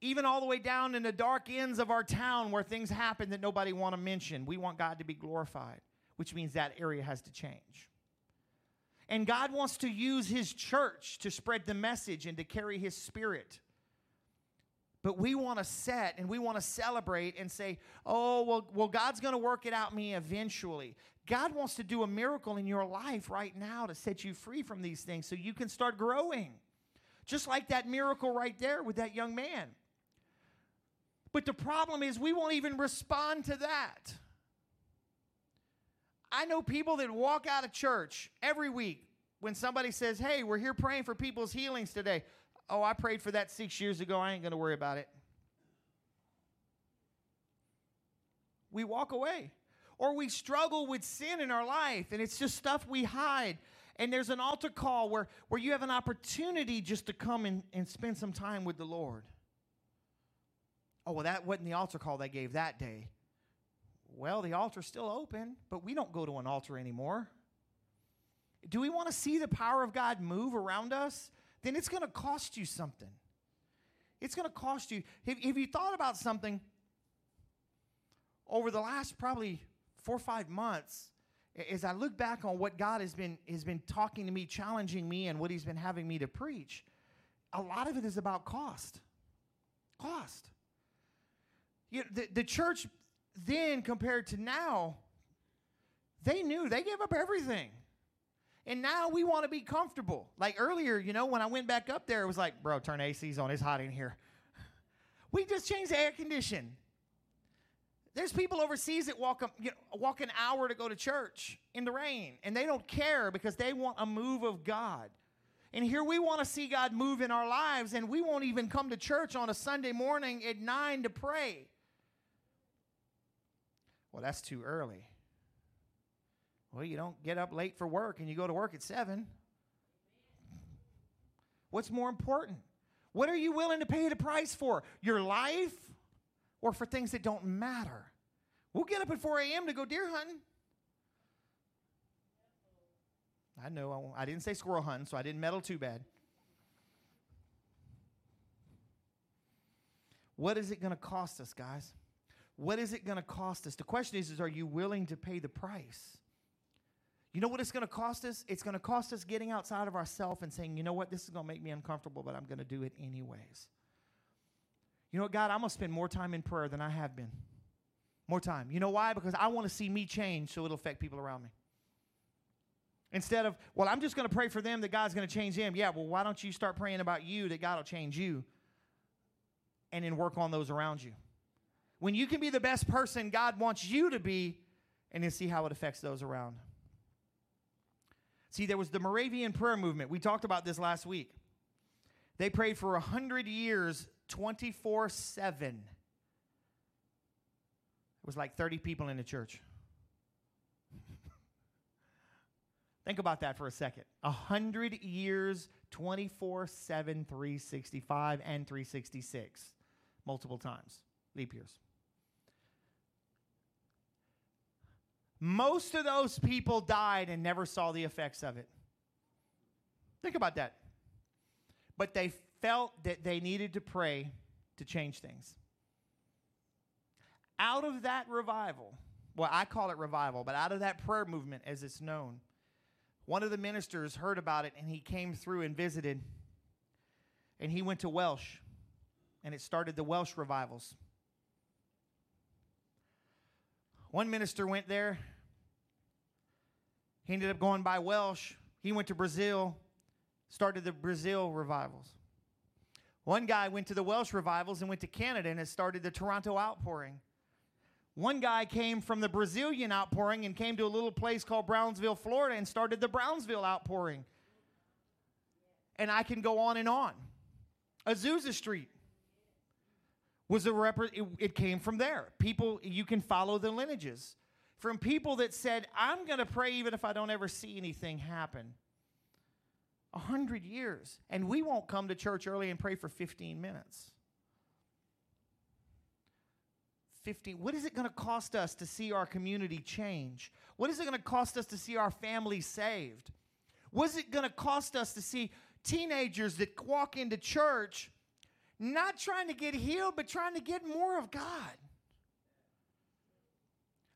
S1: Even all the way down in the dark ends of our town where things happen that nobody want to mention. We want God to be glorified, which means that area has to change. And God wants to use his church to spread the message and to carry his spirit. But we want to set and we want to celebrate and say, oh, well, well God's going to work it out me eventually. God wants to do a miracle in your life right now to set you free from these things so you can start growing. Just like that miracle right there with that young man. But the problem is, we won't even respond to that. I know people that walk out of church every week when somebody says, Hey, we're here praying for people's healings today. Oh, I prayed for that six years ago. I ain't going to worry about it. We walk away. Or we struggle with sin in our life, and it's just stuff we hide. And there's an altar call where, where you have an opportunity just to come and, and spend some time with the Lord. Oh, well, that wasn't the altar call they gave that day. Well, the altar's still open, but we don't go to an altar anymore. Do we want to see the power of God move around us? Then it's going to cost you something. It's going to cost you. Have, have you thought about something over the last probably four or five months? As I look back on what God has been has been talking to me, challenging me, and what He's been having me to preach, a lot of it is about cost. Cost. You know, the, the church then compared to now, they knew they gave up everything. And now we want to be comfortable. Like earlier, you know, when I went back up there, it was like, bro, turn ACs on. It's hot in here. We just changed the air condition. There's people overseas that walk, a, you know, walk an hour to go to church in the rain, and they don't care because they want a move of God. And here we want to see God move in our lives, and we won't even come to church on a Sunday morning at 9 to pray. Well, that's too early. Well, you don't get up late for work and you go to work at 7. What's more important? What are you willing to pay the price for? Your life or for things that don't matter? We'll get up at 4 a.m. to go deer hunting. I know I, didn't say squirrel hunting, so I didn't meddle too bad. What is it going to cost us, guys? What is it going to cost us? The question is, is are you willing to pay the price? You know what it's going to cost us? It's going to cost us getting outside of ourselves and saying, you know what, this is going to make me uncomfortable, but I'm going to do it anyways. You know what, God, I'm going to spend more time in prayer than I have been. More time. You know why? Because I want to see me change so it'll affect people around me. Instead of, well, I'm just going to pray for them that God's going to change them. Yeah, well, why don't you start praying about you that God will change you and then work on those around you? When you can be the best person God wants you to be and then see how it affects those around. See, there was the Moravian prayer movement. We talked about this last week. They prayed for 100 years, 24 7. It was like 30 people in the church. Think about that for a second. 100 years, 24 7, 365, and 366. Multiple times. Leap years. Most of those people died and never saw the effects of it. Think about that. But they felt that they needed to pray to change things. Out of that revival, well, I call it revival, but out of that prayer movement as it's known, one of the ministers heard about it and he came through and visited. And he went to Welsh and it started the Welsh revivals. One minister went there. He ended up going by Welsh. He went to Brazil, started the Brazil revivals. One guy went to the Welsh revivals and went to Canada and has started the Toronto outpouring. One guy came from the Brazilian outpouring and came to a little place called Brownsville, Florida, and started the Brownsville outpouring. And I can go on and on. Azusa Street was a rep- it, it came from there. People, you can follow the lineages from people that said, I'm going to pray even if I don't ever see anything happen. A hundred years. And we won't come to church early and pray for 15 minutes. 15 what is it going to cost us to see our community change what is it going to cost us to see our families saved what is it going to cost us to see teenagers that walk into church not trying to get healed but trying to get more of god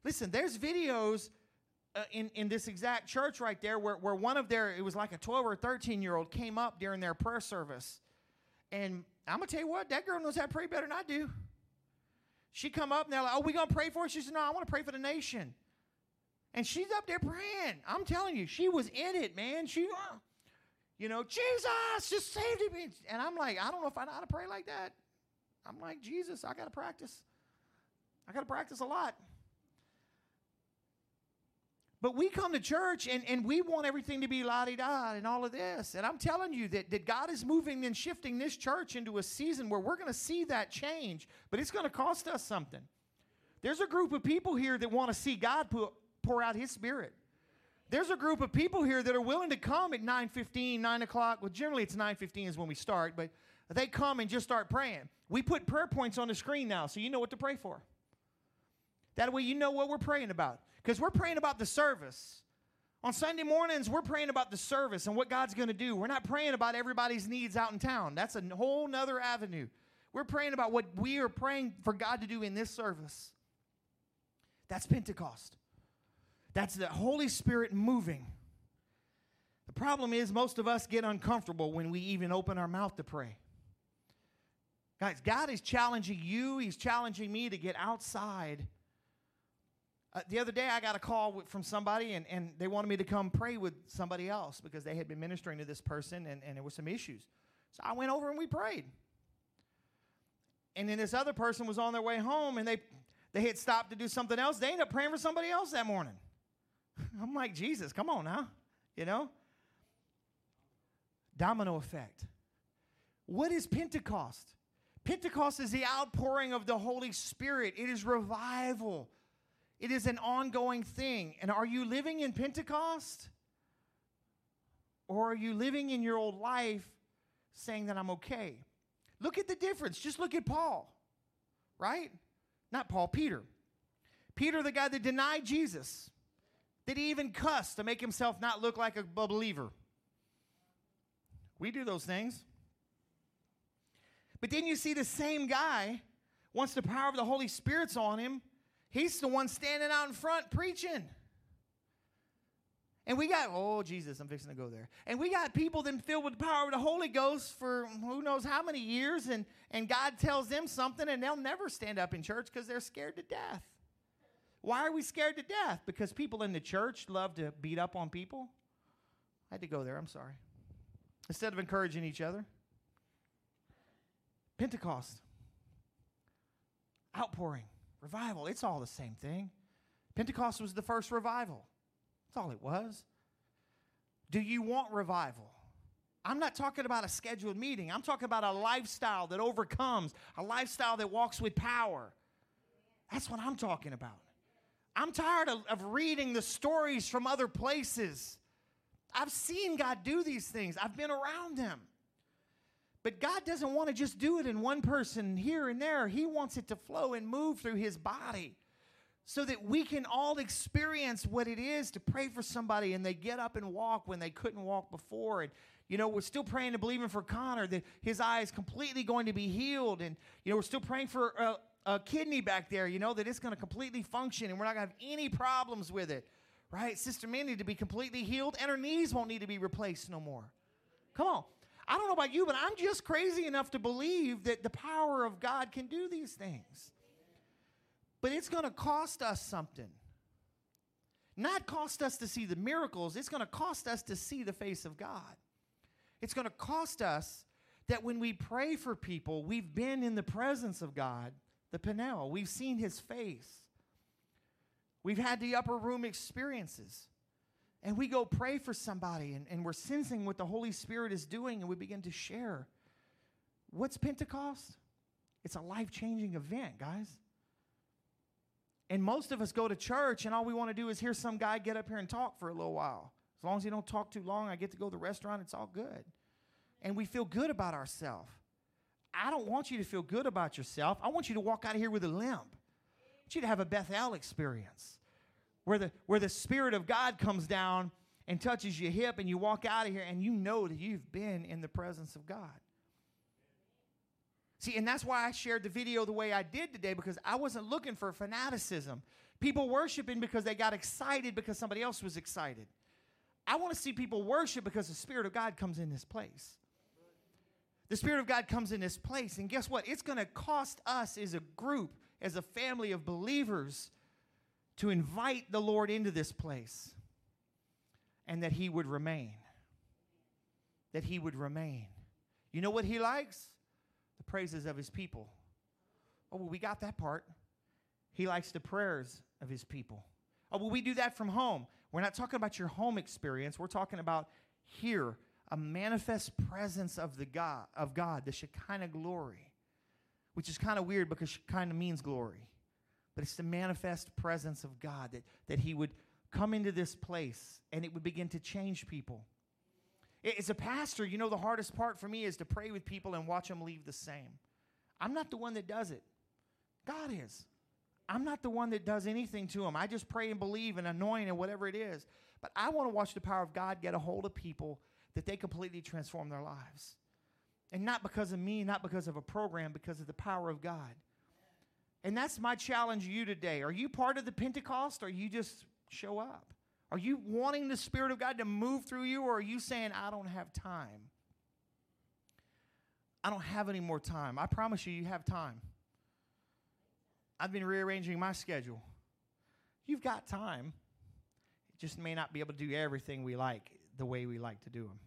S1: listen there's videos uh, in, in this exact church right there where, where one of their it was like a 12 or 13 year old came up during their prayer service and i'm gonna tell you what that girl knows how to pray better than i do she come up and they're like, "Oh, we gonna pray for?" Her? She said, "No, I want to pray for the nation." And she's up there praying. I'm telling you, she was in it, man. She, uh, you know, Jesus just saved me. And I'm like, I don't know if I know how to pray like that. I'm like, Jesus, I gotta practice. I gotta practice a lot. But we come to church and, and we want everything to be la di da and all of this. And I'm telling you that, that God is moving and shifting this church into a season where we're going to see that change, but it's going to cost us something. There's a group of people here that want to see God pour, pour out His Spirit. There's a group of people here that are willing to come at 9.15, 9 o'clock. Well, generally it's 9.15 is when we start, but they come and just start praying. We put prayer points on the screen now, so you know what to pray for. That way you know what we're praying about because we're praying about the service. On Sunday mornings, we're praying about the service and what God's going to do. We're not praying about everybody's needs out in town. That's a whole nother avenue. We're praying about what we are praying for God to do in this service. That's Pentecost. That's the Holy Spirit moving. The problem is, most of us get uncomfortable when we even open our mouth to pray. Guys, God is challenging you, He's challenging me to get outside uh, the other day, I got a call from somebody, and, and they wanted me to come pray with somebody else because they had been ministering to this person, and, and there were some issues. So I went over and we prayed. And then this other person was on their way home, and they they had stopped to do something else. They ended up praying for somebody else that morning. I'm like, Jesus, come on now, you know. Domino effect. What is Pentecost? Pentecost is the outpouring of the Holy Spirit. It is revival. It is an ongoing thing. And are you living in Pentecost? Or are you living in your old life saying that I'm okay? Look at the difference. Just look at Paul, right? Not Paul, Peter. Peter, the guy that denied Jesus, that he even cuss to make himself not look like a believer. We do those things. But then you see the same guy, once the power of the Holy Spirit's on him, He's the one standing out in front preaching. And we got, oh, Jesus, I'm fixing to go there. And we got people then filled with the power of the Holy Ghost for who knows how many years, and, and God tells them something, and they'll never stand up in church because they're scared to death. Why are we scared to death? Because people in the church love to beat up on people? I had to go there, I'm sorry. Instead of encouraging each other. Pentecost, outpouring. Revival, it's all the same thing. Pentecost was the first revival. That's all it was. Do you want revival? I'm not talking about a scheduled meeting. I'm talking about a lifestyle that overcomes, a lifestyle that walks with power. That's what I'm talking about. I'm tired of, of reading the stories from other places. I've seen God do these things, I've been around them. But God doesn't want to just do it in one person here and there. He wants it to flow and move through his body so that we can all experience what it is to pray for somebody and they get up and walk when they couldn't walk before. And, you know, we're still praying and believing for Connor that his eye is completely going to be healed. And, you know, we're still praying for a, a kidney back there, you know, that it's going to completely function and we're not going to have any problems with it, right? Sister Mindy to be completely healed and her knees won't need to be replaced no more. Come on. I don't know about you, but I'm just crazy enough to believe that the power of God can do these things. But it's going to cost us something. Not cost us to see the miracles, it's going to cost us to see the face of God. It's going to cost us that when we pray for people, we've been in the presence of God, the Peniel, we've seen his face. We've had the upper room experiences. And we go pray for somebody and, and we're sensing what the Holy Spirit is doing and we begin to share. What's Pentecost? It's a life changing event, guys. And most of us go to church and all we want to do is hear some guy get up here and talk for a little while. As long as he don't talk too long, I get to go to the restaurant, it's all good. And we feel good about ourselves. I don't want you to feel good about yourself. I want you to walk out of here with a limp. I want you to have a Bethel experience where the, where the Spirit of God comes down and touches your hip, and you walk out of here and you know that you've been in the presence of God. See, and that's why I shared the video the way I did today because I wasn't looking for fanaticism. People worshiping because they got excited because somebody else was excited. I want to see people worship because the Spirit of God comes in this place. The Spirit of God comes in this place, and guess what? It's going to cost us as a group, as a family of believers, to invite the Lord into this place and that He would remain. That He would remain. You know what He likes? The praises of His people. Oh, well, we got that part. He likes the prayers of His people. Oh, well, we do that from home. We're not talking about your home experience. We're talking about here, a manifest presence of the God of God, the Shekinah glory, which is kind of weird because Shekinah means glory but it's the manifest presence of God that, that He would come into this place and it would begin to change people. As a pastor, you know, the hardest part for me is to pray with people and watch them leave the same. I'm not the one that does it, God is. I'm not the one that does anything to them. I just pray and believe and anoint and whatever it is. But I want to watch the power of God get a hold of people that they completely transform their lives. And not because of me, not because of a program, because of the power of God. And that's my challenge to you today. Are you part of the Pentecost or you just show up? Are you wanting the Spirit of God to move through you or are you saying, I don't have time? I don't have any more time. I promise you, you have time. I've been rearranging my schedule. You've got time. It just may not be able to do everything we like the way we like to do them.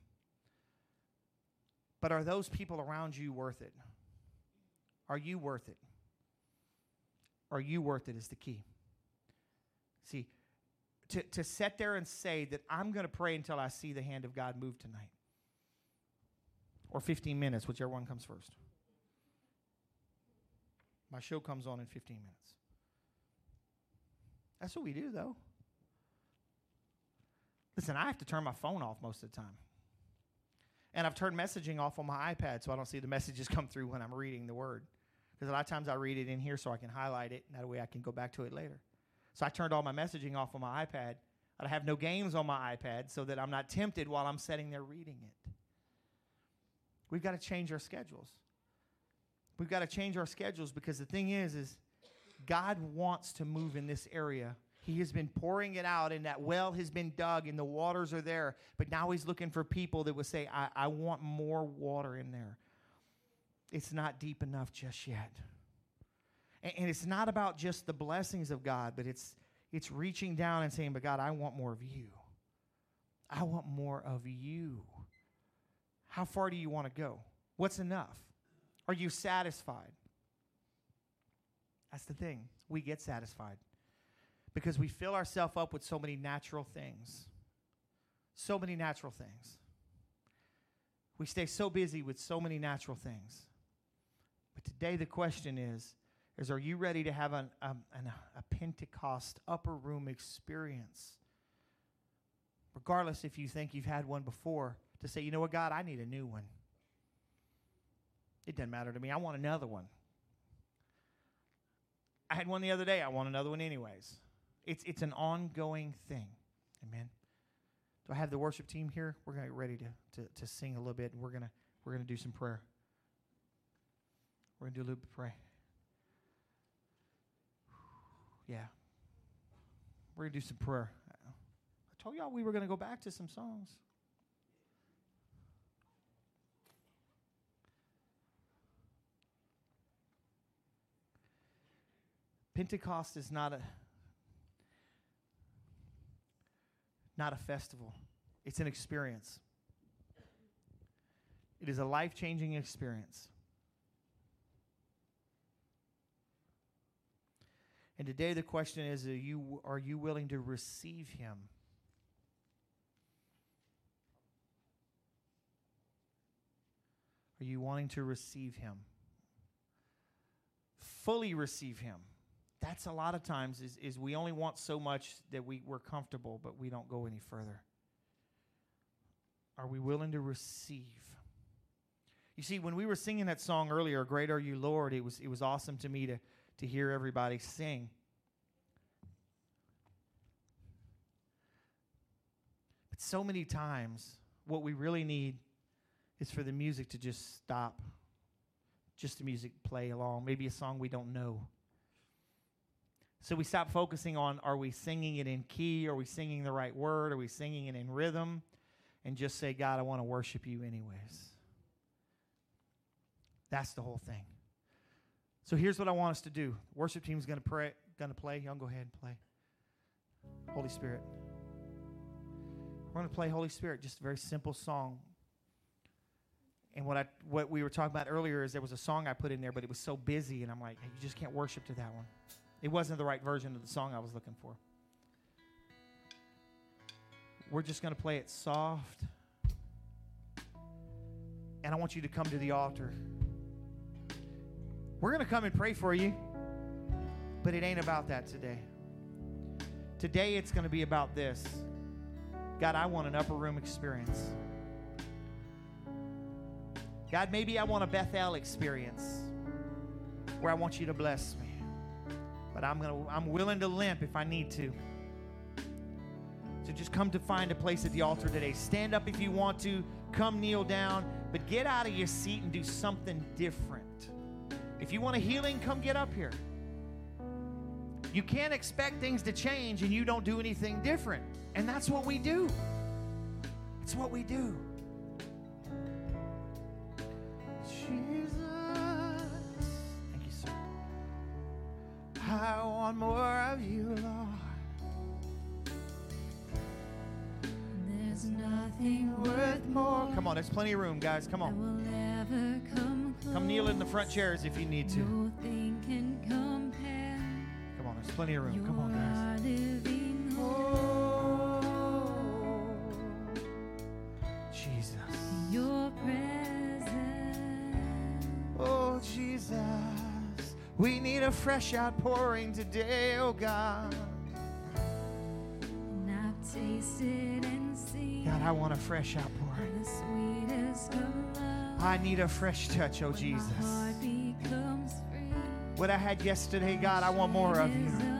S1: But are those people around you worth it? Are you worth it? Are you worth it is the key. See, to, to sit there and say that I'm going to pray until I see the hand of God move tonight, or 15 minutes, whichever one comes first. My show comes on in 15 minutes. That's what we do, though. Listen, I have to turn my phone off most of the time. And I've turned messaging off on my iPad so I don't see the messages come through when I'm reading the word. Because a lot of times I read it in here so I can highlight it, and that way I can go back to it later. So I turned all my messaging off on my iPad. I have no games on my iPad so that I'm not tempted while I'm sitting there reading it. We've got to change our schedules. We've got to change our schedules because the thing is, is God wants to move in this area. He has been pouring it out, and that well has been dug, and the waters are there. But now He's looking for people that would say, I, I want more water in there it's not deep enough just yet. And, and, it's not about just the blessings of God, but it's it's reaching down and saying, But God, I want more of you. I want more of you. How far do you want to go? What's enough? Are you satisfied? That's the thing. We get satisfied because we fill ourselves up with so many natural things. So many natural things. We stay so busy with so many natural things. But today the question is, is are you ready to have an, um, an, a Pentecost upper room experience? Regardless if you think you've had one before, to say, you know what, God, I need a new one. It doesn't matter to me. I want another one. I had one the other day. I want another one anyways. It's, it's an ongoing thing. Amen. Do I have the worship team here? We're going to get ready to, to, to sing a little bit, and we're going to we're to do some prayer. We're going to do a little bit of pray. Yeah. We're going to do some prayer. I told y'all we were going to go back to some songs. Pentecost is not a not a festival. It's an experience. It is a life-changing experience. And today the question is are you, are you willing to receive Him? Are you wanting to receive Him? Fully receive Him. That's a lot of times is, is we only want so much that we, we're comfortable, but we don't go any further. Are we willing to receive? You see, when we were singing that song earlier, Great Are You, Lord, it was, it was awesome to me to, to hear everybody sing. But so many times, what we really need is for the music to just stop, just the music play along, maybe a song we don't know. So we stop focusing on are we singing it in key? Are we singing the right word? Are we singing it in rhythm? And just say, God, I want to worship you anyways. That's the whole thing. So here's what I want us to do. Worship team's going to pray, to play. Y'all go ahead and play. Holy Spirit. We're to play Holy Spirit, just a very simple song. And what I what we were talking about earlier is there was a song I put in there, but it was so busy, and I'm like, hey, you just can't worship to that one. It wasn't the right version of the song I was looking for. We're just going to play it soft. And I want you to come to the altar. We're going to come and pray for you, but it ain't about that today. Today, it's going to be about this God, I want an upper room experience. God, maybe I want a Bethel experience where I want you to bless me. But I'm to I'm willing to limp if I need to. So just come to find a place at the altar today. Stand up if you want to, come kneel down, but get out of your seat and do something different. If you want a healing, come get up here. You can't expect things to change and you don't do anything different. And that's what we do. It's what we do. Jesus. I want more of you, Lord.
S4: There's nothing
S1: Worth more. Come on, there's plenty of room, guys. Come on.
S4: come.
S1: Come kneel in the front chairs if you need to.
S4: Nothing can compare.
S1: Come on, there's plenty of room. Come on, guys. We need a fresh outpouring today, oh God.
S4: And I've tasted and seen
S1: God, I want a fresh outpouring.
S4: the sweetest of love.
S1: I need a fresh touch, oh Jesus.
S4: My heart becomes free.
S1: What I had yesterday, God, I want more of you.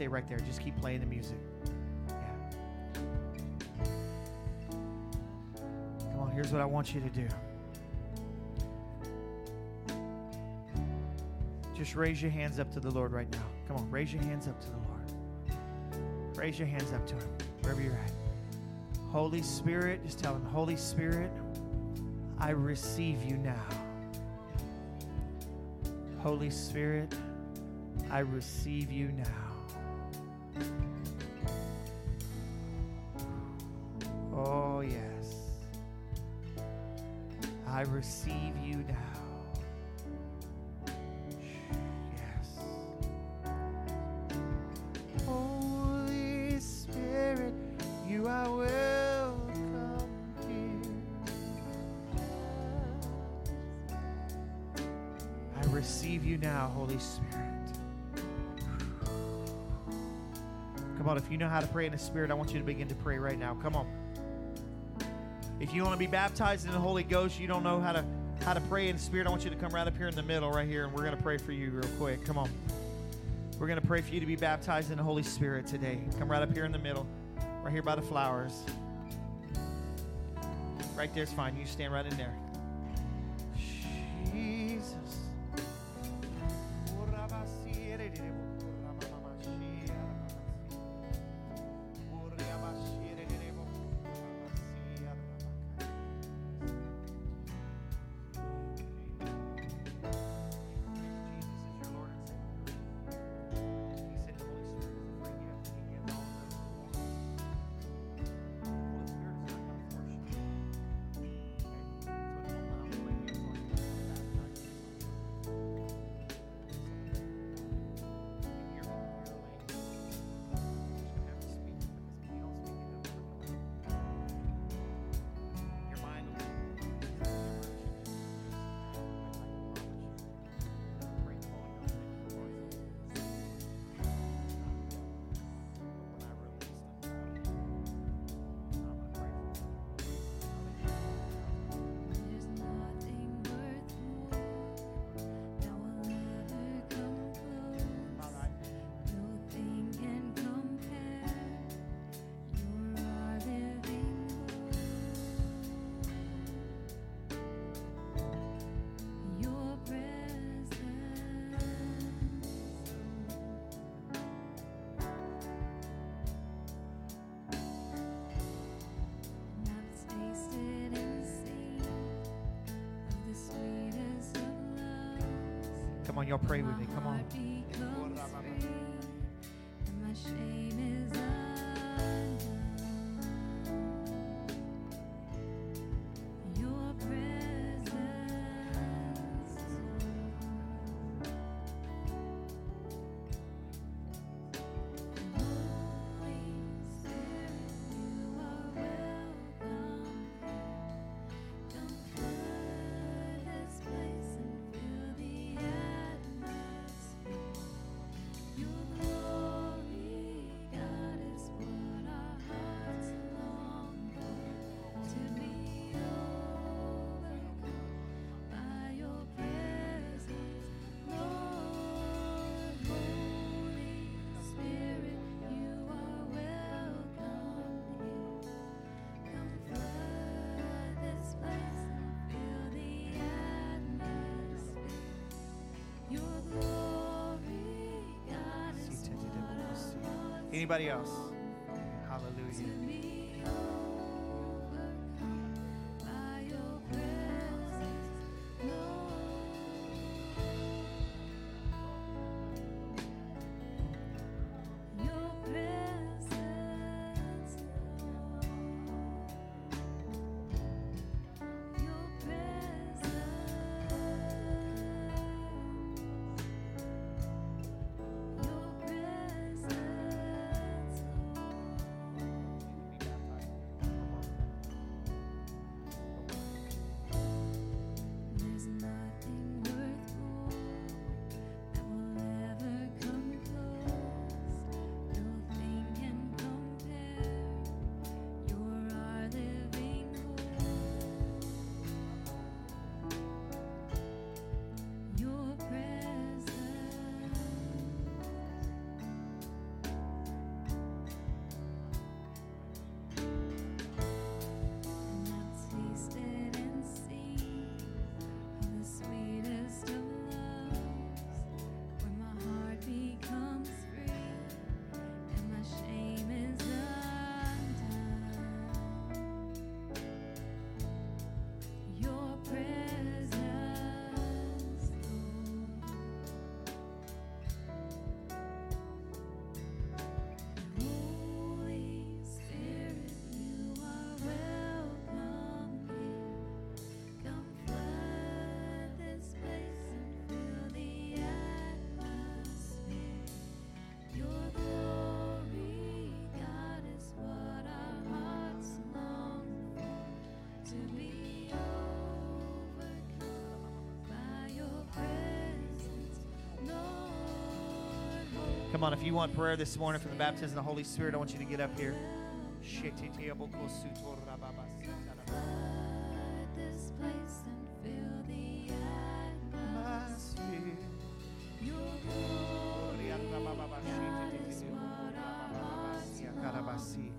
S1: Stay right there. Just keep playing the music. Yeah. Come on, here's what I want you to do. Just raise your hands up to the Lord right now. Come on, raise your hands up to the Lord. Raise your hands up to Him, wherever you're at. Holy Spirit, just tell Him, Holy Spirit, I receive you now. Holy Spirit, I receive you now. Oh, yes.
S4: I receive you now. Know how to pray in the Spirit, I want you to begin to pray right now. Come on. If you want to be baptized in the Holy Ghost, you don't know how to how to pray in the Spirit, I want you to come right up here in the middle, right here, and we're going to pray for you real quick. Come on. We're going to pray for you to be baptized in the Holy Spirit today. Come right up here in the middle, right here by the flowers. Right there's fine. You stand right in there. On, y'all pray with me. Come on. Anybody else?
S1: Come on, if you want prayer this morning for the baptism of the Holy Spirit, I want you to get up here.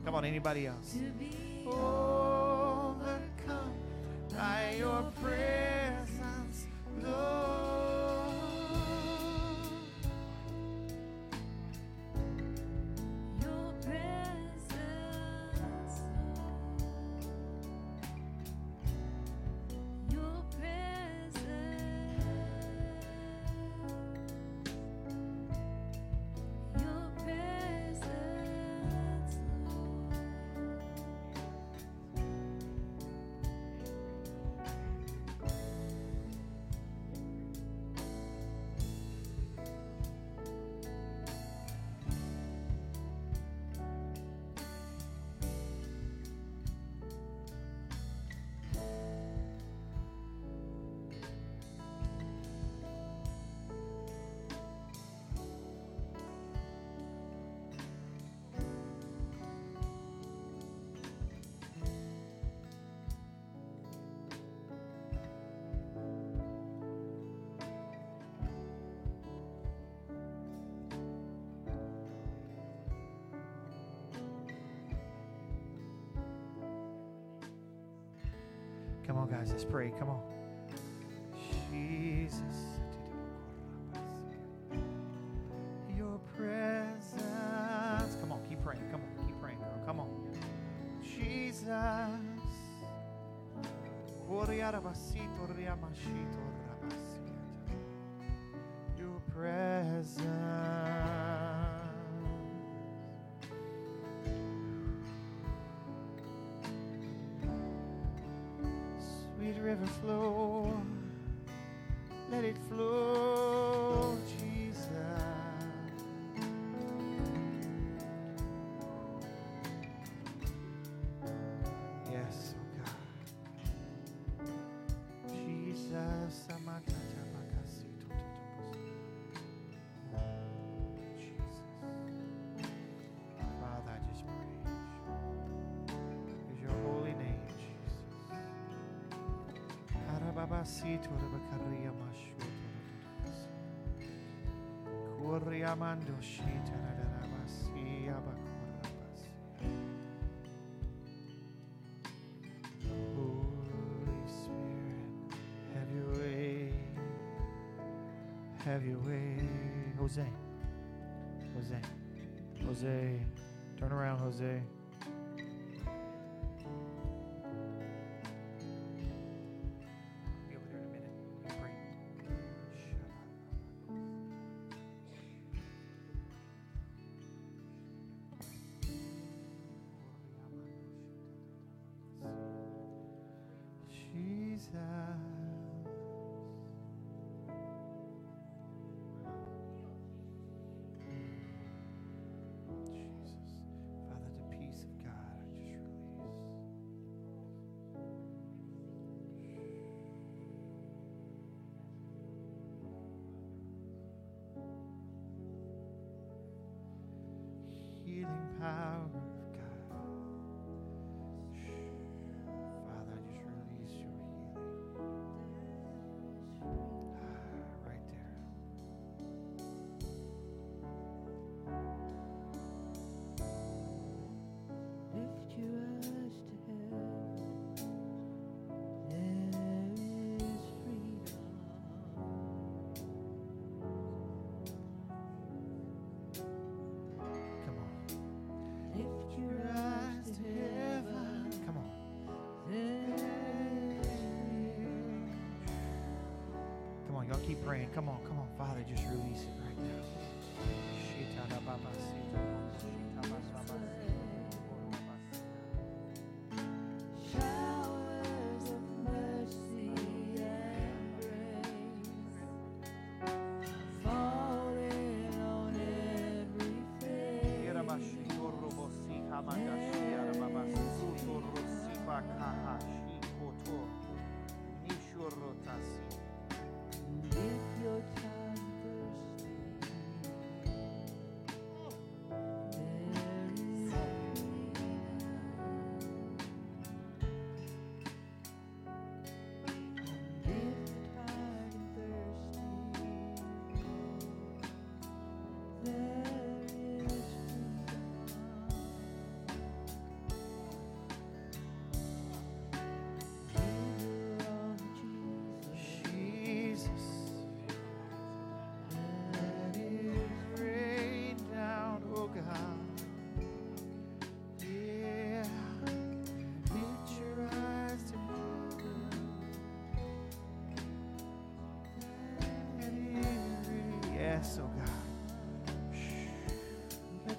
S1: Come on, anybody else? Guys, let's pray. Come on.
S5: Jesus. Your presence.
S1: Come on, keep praying. Come on, keep praying, girl. Come on.
S5: Jesus. River flow. Holy Spirit, have your way. Have your way.
S1: Jose. Jose. Jose. Turn around, Jose. Praying. Come on, come on. Father, just release it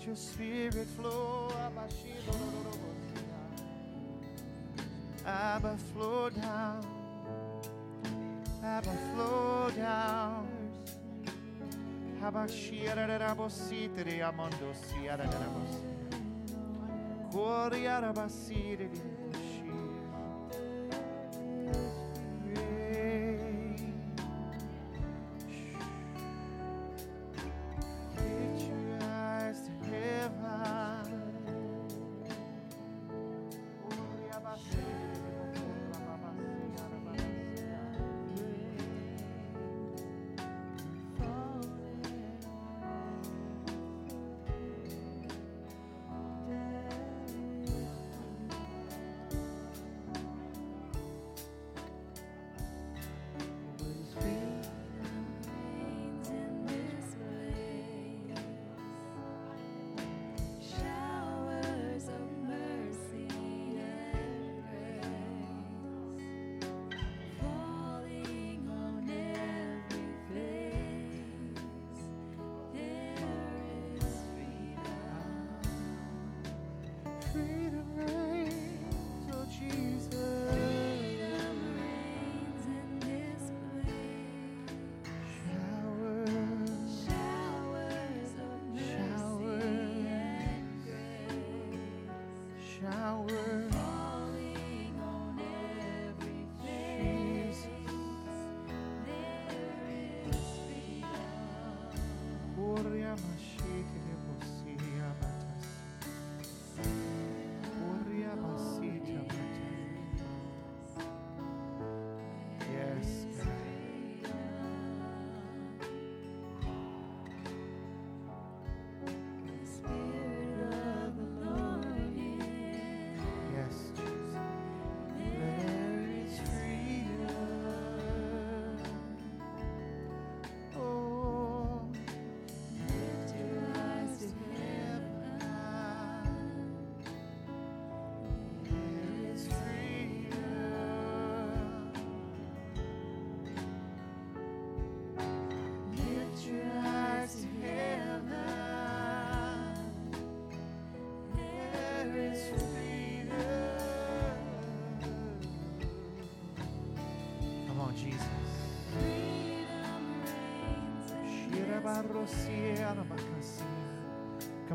S1: Let your spirit flow. Abba, flow down. Abba, flow down. Abba
S4: Habashira de Rabositri, Amondo, Sierra de Rabositri. Coriarabasiri.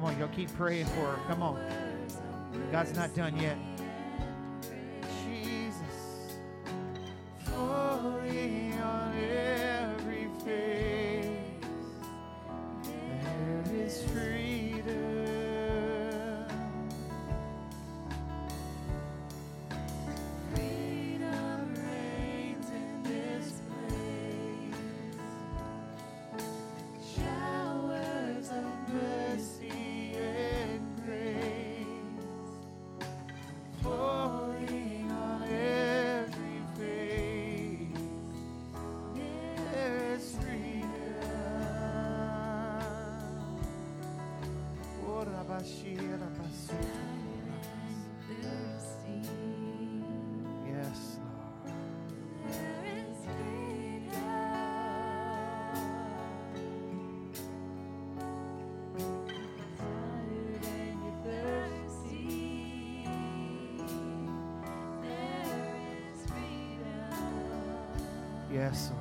S4: on,
S1: y'all keep praying for her. Come on. God's not done yet. progresso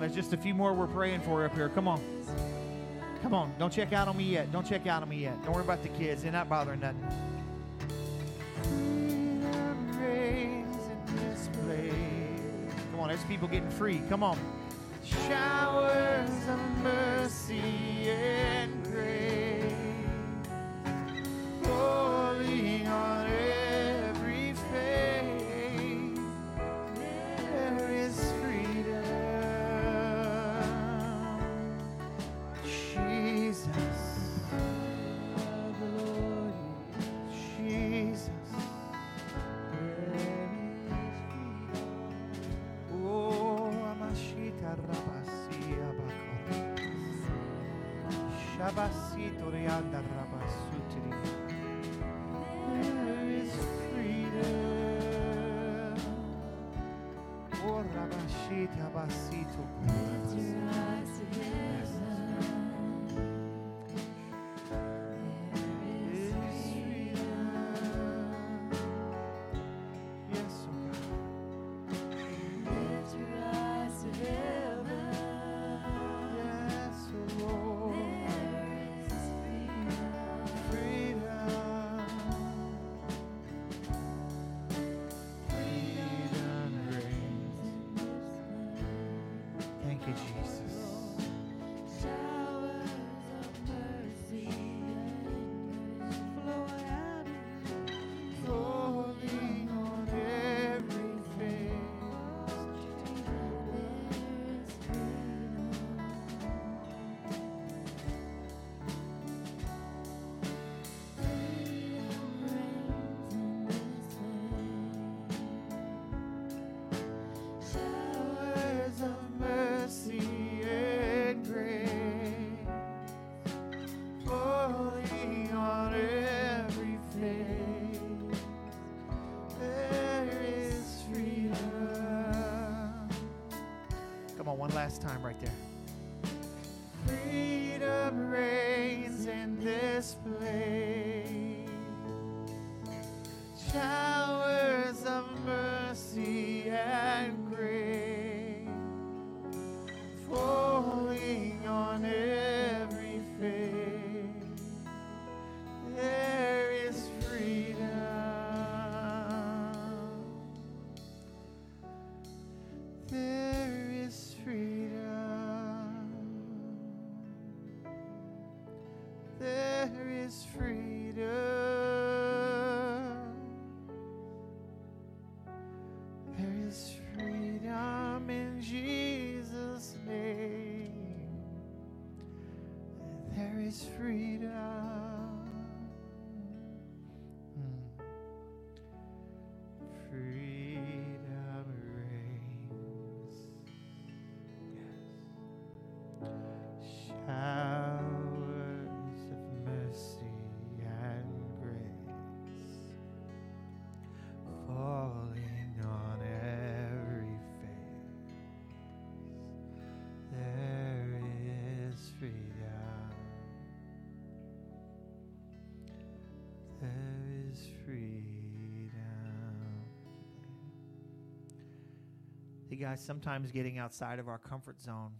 S1: on, there's just a few more we're praying for up here. Come on. Come on. Don't check out on me yet. Don't check out on me yet. Don't worry about the kids. They're not bothering nothing. Come on, there's people getting free. Come on. Showers of mercy and grace te Basito. One last time right guys, sometimes getting outside of our comfort zone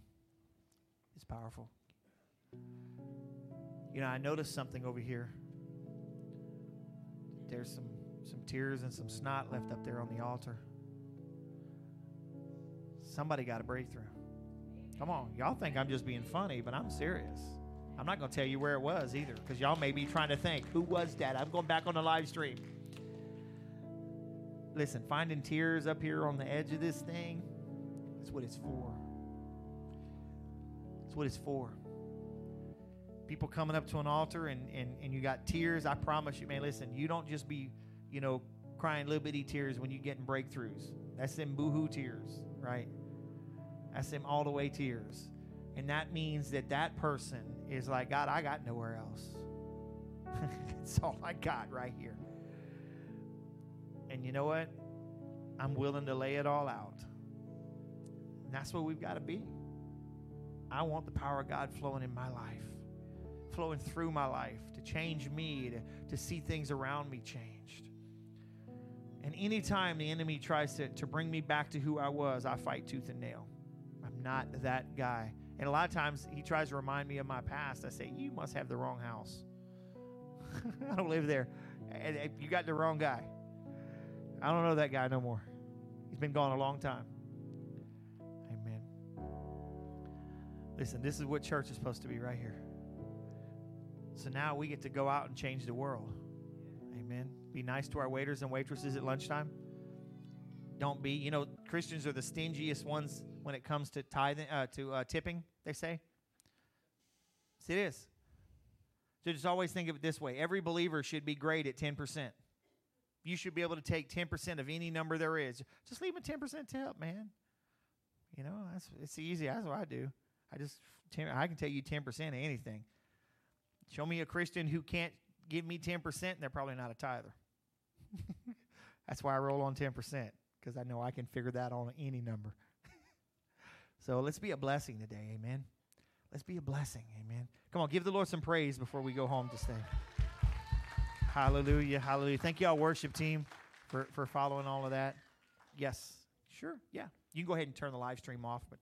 S1: is powerful. You know, I noticed something over here. There's some some tears and some snot left up there on the altar. Somebody got a breakthrough. Come on, y'all think I'm just being funny, but I'm serious. I'm not going to tell you where it was either, because y'all may be trying to think, who was that? I'm going back on the live stream. Listen, finding tears up here on the edge of this thing, that's what it's for. That's what it's for. People coming up to an altar and, and, and you got tears, I promise you, man, listen, you don't just be, you know, crying little bitty tears when you're getting breakthroughs. That's them boohoo tears, right? That's them all the way tears. And that means that that person is like, God, I got nowhere else. it's all I got right here. And you know what? I'm willing to lay it all out. And that's what we've got to be. I want the power of God flowing in my life, flowing through my life to change me, to, to see things around me changed. And anytime the enemy tries to, to bring me back to who I was, I fight tooth and nail. I'm not that guy. And a lot of times he tries to remind me of my past. I say, You must have the wrong house. I don't live there. You got the wrong guy. I don't know that guy no more. He's been gone a long time. Listen, this is what church is supposed to be right here. So now we get to go out and change the world. Amen. Be nice to our waiters and waitresses at lunchtime. Don't be, you know, Christians are the stingiest ones when it comes to tithing, uh, to uh, tipping. They say. Yes, it is. So just always think of it this way: every believer should be great at ten percent. You should be able to take ten percent of any number there is. Just leave a ten percent tip, man. You know, that's it's easy. That's what I do. I just 10, I can tell you ten percent of anything. Show me a Christian who can't give me ten percent, and they're probably not a tither. that's why I roll on ten percent because I know I can figure that on any number. so let's be a blessing today, amen. Let's be a blessing, amen. Come on, give the Lord some praise before we go home to stay. Hallelujah, hallelujah. Thank you, all worship team, for, for following all of that. Yes, sure, yeah. You can go ahead and turn the live stream off, but